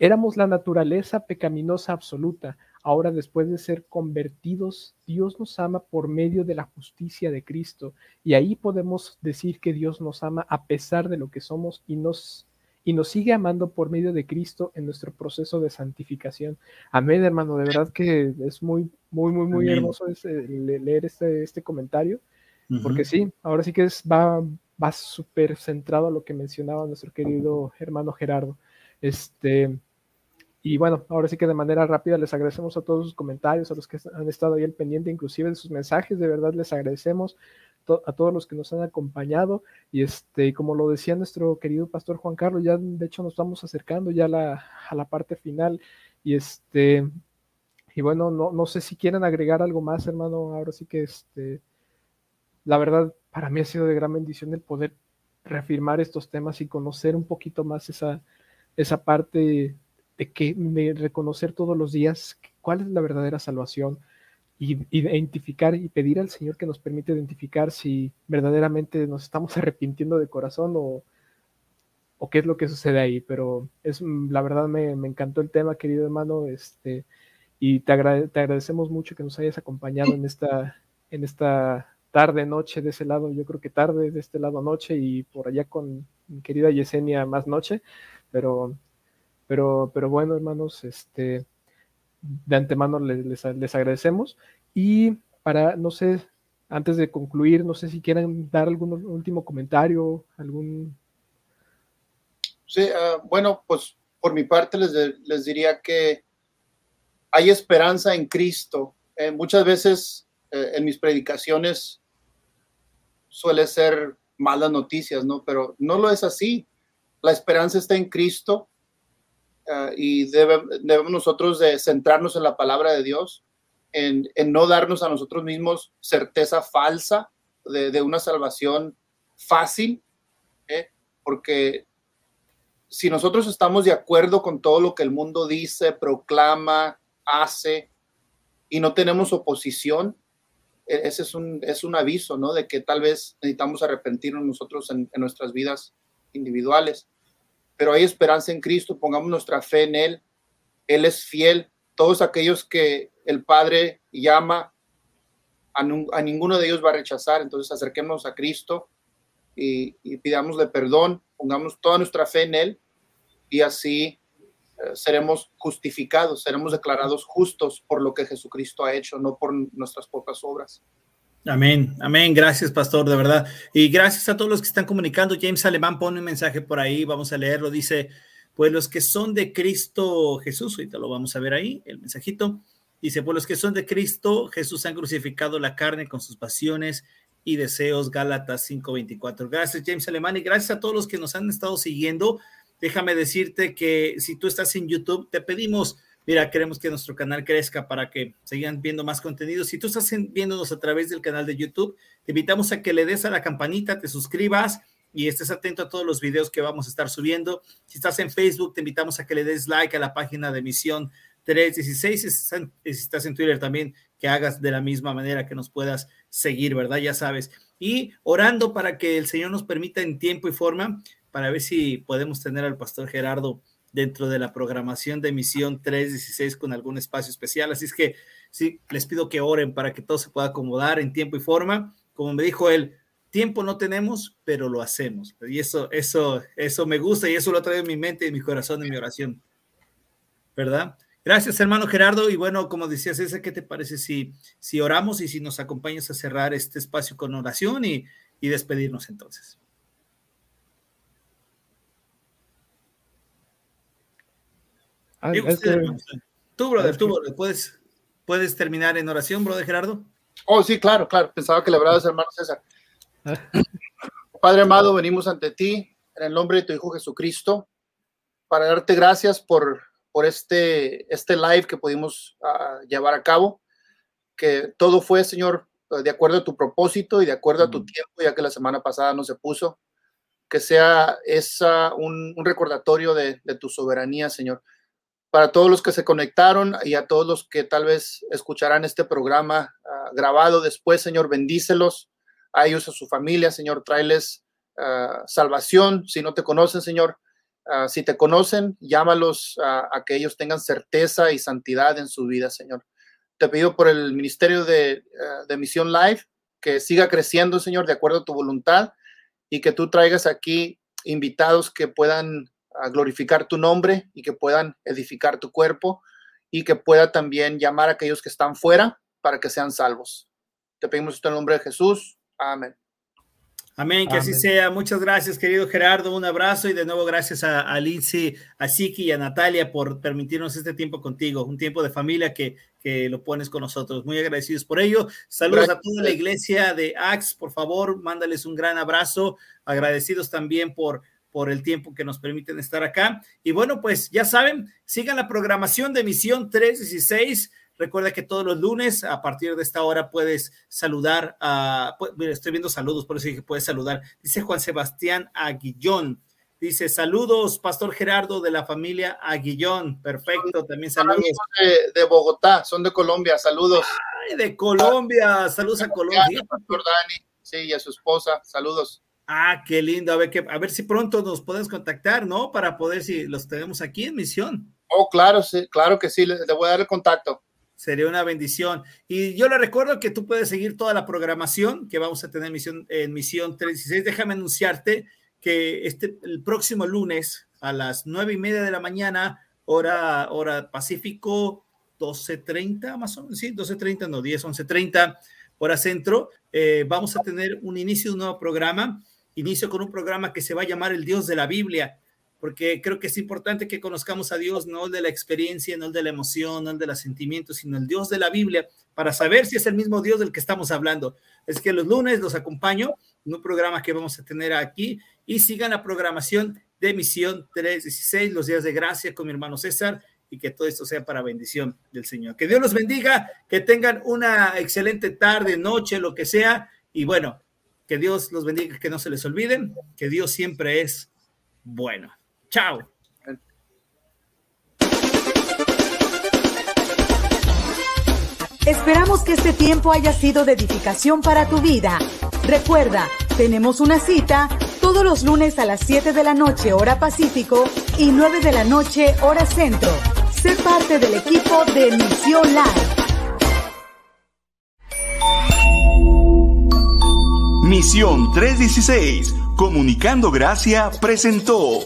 Éramos la naturaleza pecaminosa absoluta. Ahora, después de ser convertidos, Dios nos ama por medio de la justicia de Cristo. Y ahí podemos decir que Dios nos ama a pesar de lo que somos y nos, y nos sigue amando por medio de Cristo en nuestro proceso de santificación. Amén, hermano. De verdad que es muy, muy, muy, muy hermoso leer este, este comentario. Porque sí, ahora sí que es, va, va súper centrado a lo que mencionaba nuestro querido hermano Gerardo. Este, y bueno, ahora sí que de manera rápida les agradecemos a todos sus comentarios, a los que han estado ahí al pendiente, inclusive de sus mensajes, de verdad les agradecemos a todos los que nos han acompañado. Y este, como lo decía nuestro querido pastor Juan Carlos, ya de hecho nos vamos acercando ya a la, a la parte final. Y este, y bueno, no, no sé si quieren agregar algo más, hermano. Ahora sí que este, la verdad, para mí ha sido de gran bendición el poder reafirmar estos temas y conocer un poquito más esa, esa parte de, que, reconocer todos los días cuál es la verdadera salvación y, identificar y pedir al Señor que nos permita identificar si verdaderamente nos estamos <laughs> arrepintiendo de corazón o, o qué es lo que sucede ahí. Pero es la verdad me, me encantó el tema, querido hermano, este, y te, te, agradecemos mucho que nos hayas acompañado en esta, en esta tarde, noche de ese lado, yo creo que tarde de este lado noche y por allá con mi querida Yesenia más noche, pero pero, pero bueno, hermanos, este, de antemano les, les, agradecemos. Y para, no sé, antes de concluir, no sé si quieren dar algún último comentario, algún... Sí, uh, bueno, pues por mi parte les, les, diría que hay esperanza en Cristo. Eh, muchas veces eh, en mis predicaciones suele ser malas noticias, ¿no? Pero no lo es así. La esperanza está en Cristo uh, y debe, debemos nosotros de centrarnos en la palabra de Dios, en, no darnos a nosotros mismos certeza falsa de, una salvación fácil, ¿eh? porque si nosotros estamos de acuerdo con todo lo que el mundo dice, proclama, hace, y no tenemos oposición, e, ese es un, es un aviso, ¿no? De que tal vez necesitamos arrepentirnos nosotros en nuestras vidas individuales pero hay esperanza en Cristo, pongamos nuestra fe en Él, Él es fiel, todos aquellos que el Padre llama, a, ninguno de ellos va a rechazar, entonces acerquémonos a Cristo y, y pidámosle perdón, pongamos toda nuestra fe en Él y así eh, seremos justificados, seremos declarados justos por lo que Jesucristo ha hecho, no por nuestras pocas obras. Amén, amén. Gracias, pastor, de verdad. Y gracias a todos los que están comunicando. James Alemán pone un mensaje por ahí, vamos a leerlo. Dice, pues los que son de Cristo Jesús, ahorita lo vamos a ver ahí, el mensajito. Dice, pues los que son de Cristo Jesús han crucificado la carne con sus pasiones y deseos. Gálatas 5:24. Gracias, James Alemán, y gracias a todos los que nos han estado siguiendo. Déjame decirte que si tú estás en YouTube, te pedimos Mira, queremos que nuestro canal crezca para que sigan viendo más contenido. Si tú estás viéndonos a través del canal de YouTube, te invitamos a que le des a la campanita, te suscribas y estés atento a todos los videos que vamos a estar subiendo. Si estás en Facebook, te invitamos a que le des like a la página de Misión 316. Si estás en Twitter también, que hagas de la misma manera que nos puedas seguir, ¿verdad? Ya sabes. Y orando para que el Señor nos permita en tiempo y forma para ver si podemos tener al pastor Gerardo dentro de la programación de emisión 316 con algún espacio especial. Así es que sí, les pido que oren para que todo se pueda acomodar en tiempo y forma. Como me dijo él, Tiempo no tenemos, pero lo hacemos. Y eso, eso, eso me gusta y eso lo traigo en mi mente, en mi corazón, en mi oración. ¿Verdad? Gracias, hermano Gerardo. Y bueno, como decía César, ¿qué te parece si, si oramos y si nos acompañas a cerrar este espacio con oración y, y despedirnos entonces? Ah, Digo, este, usted, tú, brother, es tú, brother, ¿puedes, puedes terminar en oración, brother Gerardo. Oh, sí, claro, claro. Pensaba que le hablabas, hermano César. Padre amado, venimos ante ti en el nombre de tu Hijo Jesucristo para darte gracias por, por este, este live que pudimos ah, llevar a cabo, que todo fue, Señor, de acuerdo a tu propósito y de acuerdo a tu tiempo, ya que la semana pasada no se puso, que sea esa, un, un recordatorio de, de tu soberanía, Señor. Para todos los que se conectaron y a todos los que tal vez escucharán este programa ah, grabado después, Señor, bendícelos a ellos, a su familia, Señor, tráeles ah, salvación. Si no te conocen, Señor, ah, si te conocen, llámalos a, que ellos tengan certeza y santidad en su vida, Señor. Te pido por el ministerio de, de Misión Live que siga creciendo, Señor, de acuerdo a tu voluntad y que tú traigas aquí invitados que puedan ah, glorificar tu nombre y que puedan edificar tu cuerpo y que pueda también llamar a aquellos que están fuera para que sean salvos. Te pedimos esto en el nombre de Jesús. Amén. Amén, que así Amén. sea. Muchas gracias, querido Gerardo. Un abrazo y de nuevo gracias a, a Lindsay, a Siki y a Natalia por permitirnos este tiempo contigo, un tiempo de familia que, que lo pones con nosotros. Muy agradecidos por ello. Saludos a toda la iglesia de Axe, por favor, mándales un gran abrazo. Agradecidos también por por el tiempo que nos permiten estar acá. Y bueno, pues ya saben, sigan la programación de Misión 316. Recuerda que todos los lunes a partir de esta hora puedes saludar a, mira, estoy viendo saludos, por eso dije puedes saludar. Dice Juan Sebastián Aguillón. Dice saludos, Pastor Gerardo de la familia Aguillón. Perfecto, también saludos. de Bogotá, son de Colombia. Saludos. Ay, de Colombia, saludos a Colombia. Pastor Dani, sí, y a su esposa. Saludos. Ah, qué lindo. A ver, que, a ver si pronto nos puedes contactar, ¿no? Para poder, si los tenemos aquí en misión. Oh, claro, sí, claro que sí. Le, le voy a dar el contacto. Sería una bendición. Y yo le recuerdo que tú puedes seguir toda la programación que vamos a tener en misión, en misión 316. Déjame anunciarte que este, el próximo lunes a las nueve y media de la mañana, hora, hora Pacífico, 12.30 más o menos, sí, 12.30, no, 10, 11.30, hora centro, eh, vamos a tener un inicio de un nuevo programa. Inicio con un programa que se va a llamar El Dios de la Biblia porque creo que es importante que conozcamos a Dios, no el de la experiencia, no el de la emoción, no el de los sentimientos, sino el Dios de la Biblia, para saber si es el mismo Dios del que estamos hablando. Es que los lunes los acompaño en un programa que vamos a tener aquí y sigan la programación de Misión 316, los días de gracia con mi hermano César y que todo esto sea para bendición del Señor. Que Dios los bendiga, que tengan una excelente tarde, noche, lo que sea, y bueno, que Dios los bendiga, que no se les olviden, que Dios siempre es bueno. Chao. Esperamos que este tiempo haya sido de edificación para tu vida. Recuerda, tenemos una cita todos los lunes a las 7 de la noche hora Pacífico y 9 de la noche hora Centro. Sé parte del equipo de Misión Live. Misión 316, Comunicando Gracia, presentó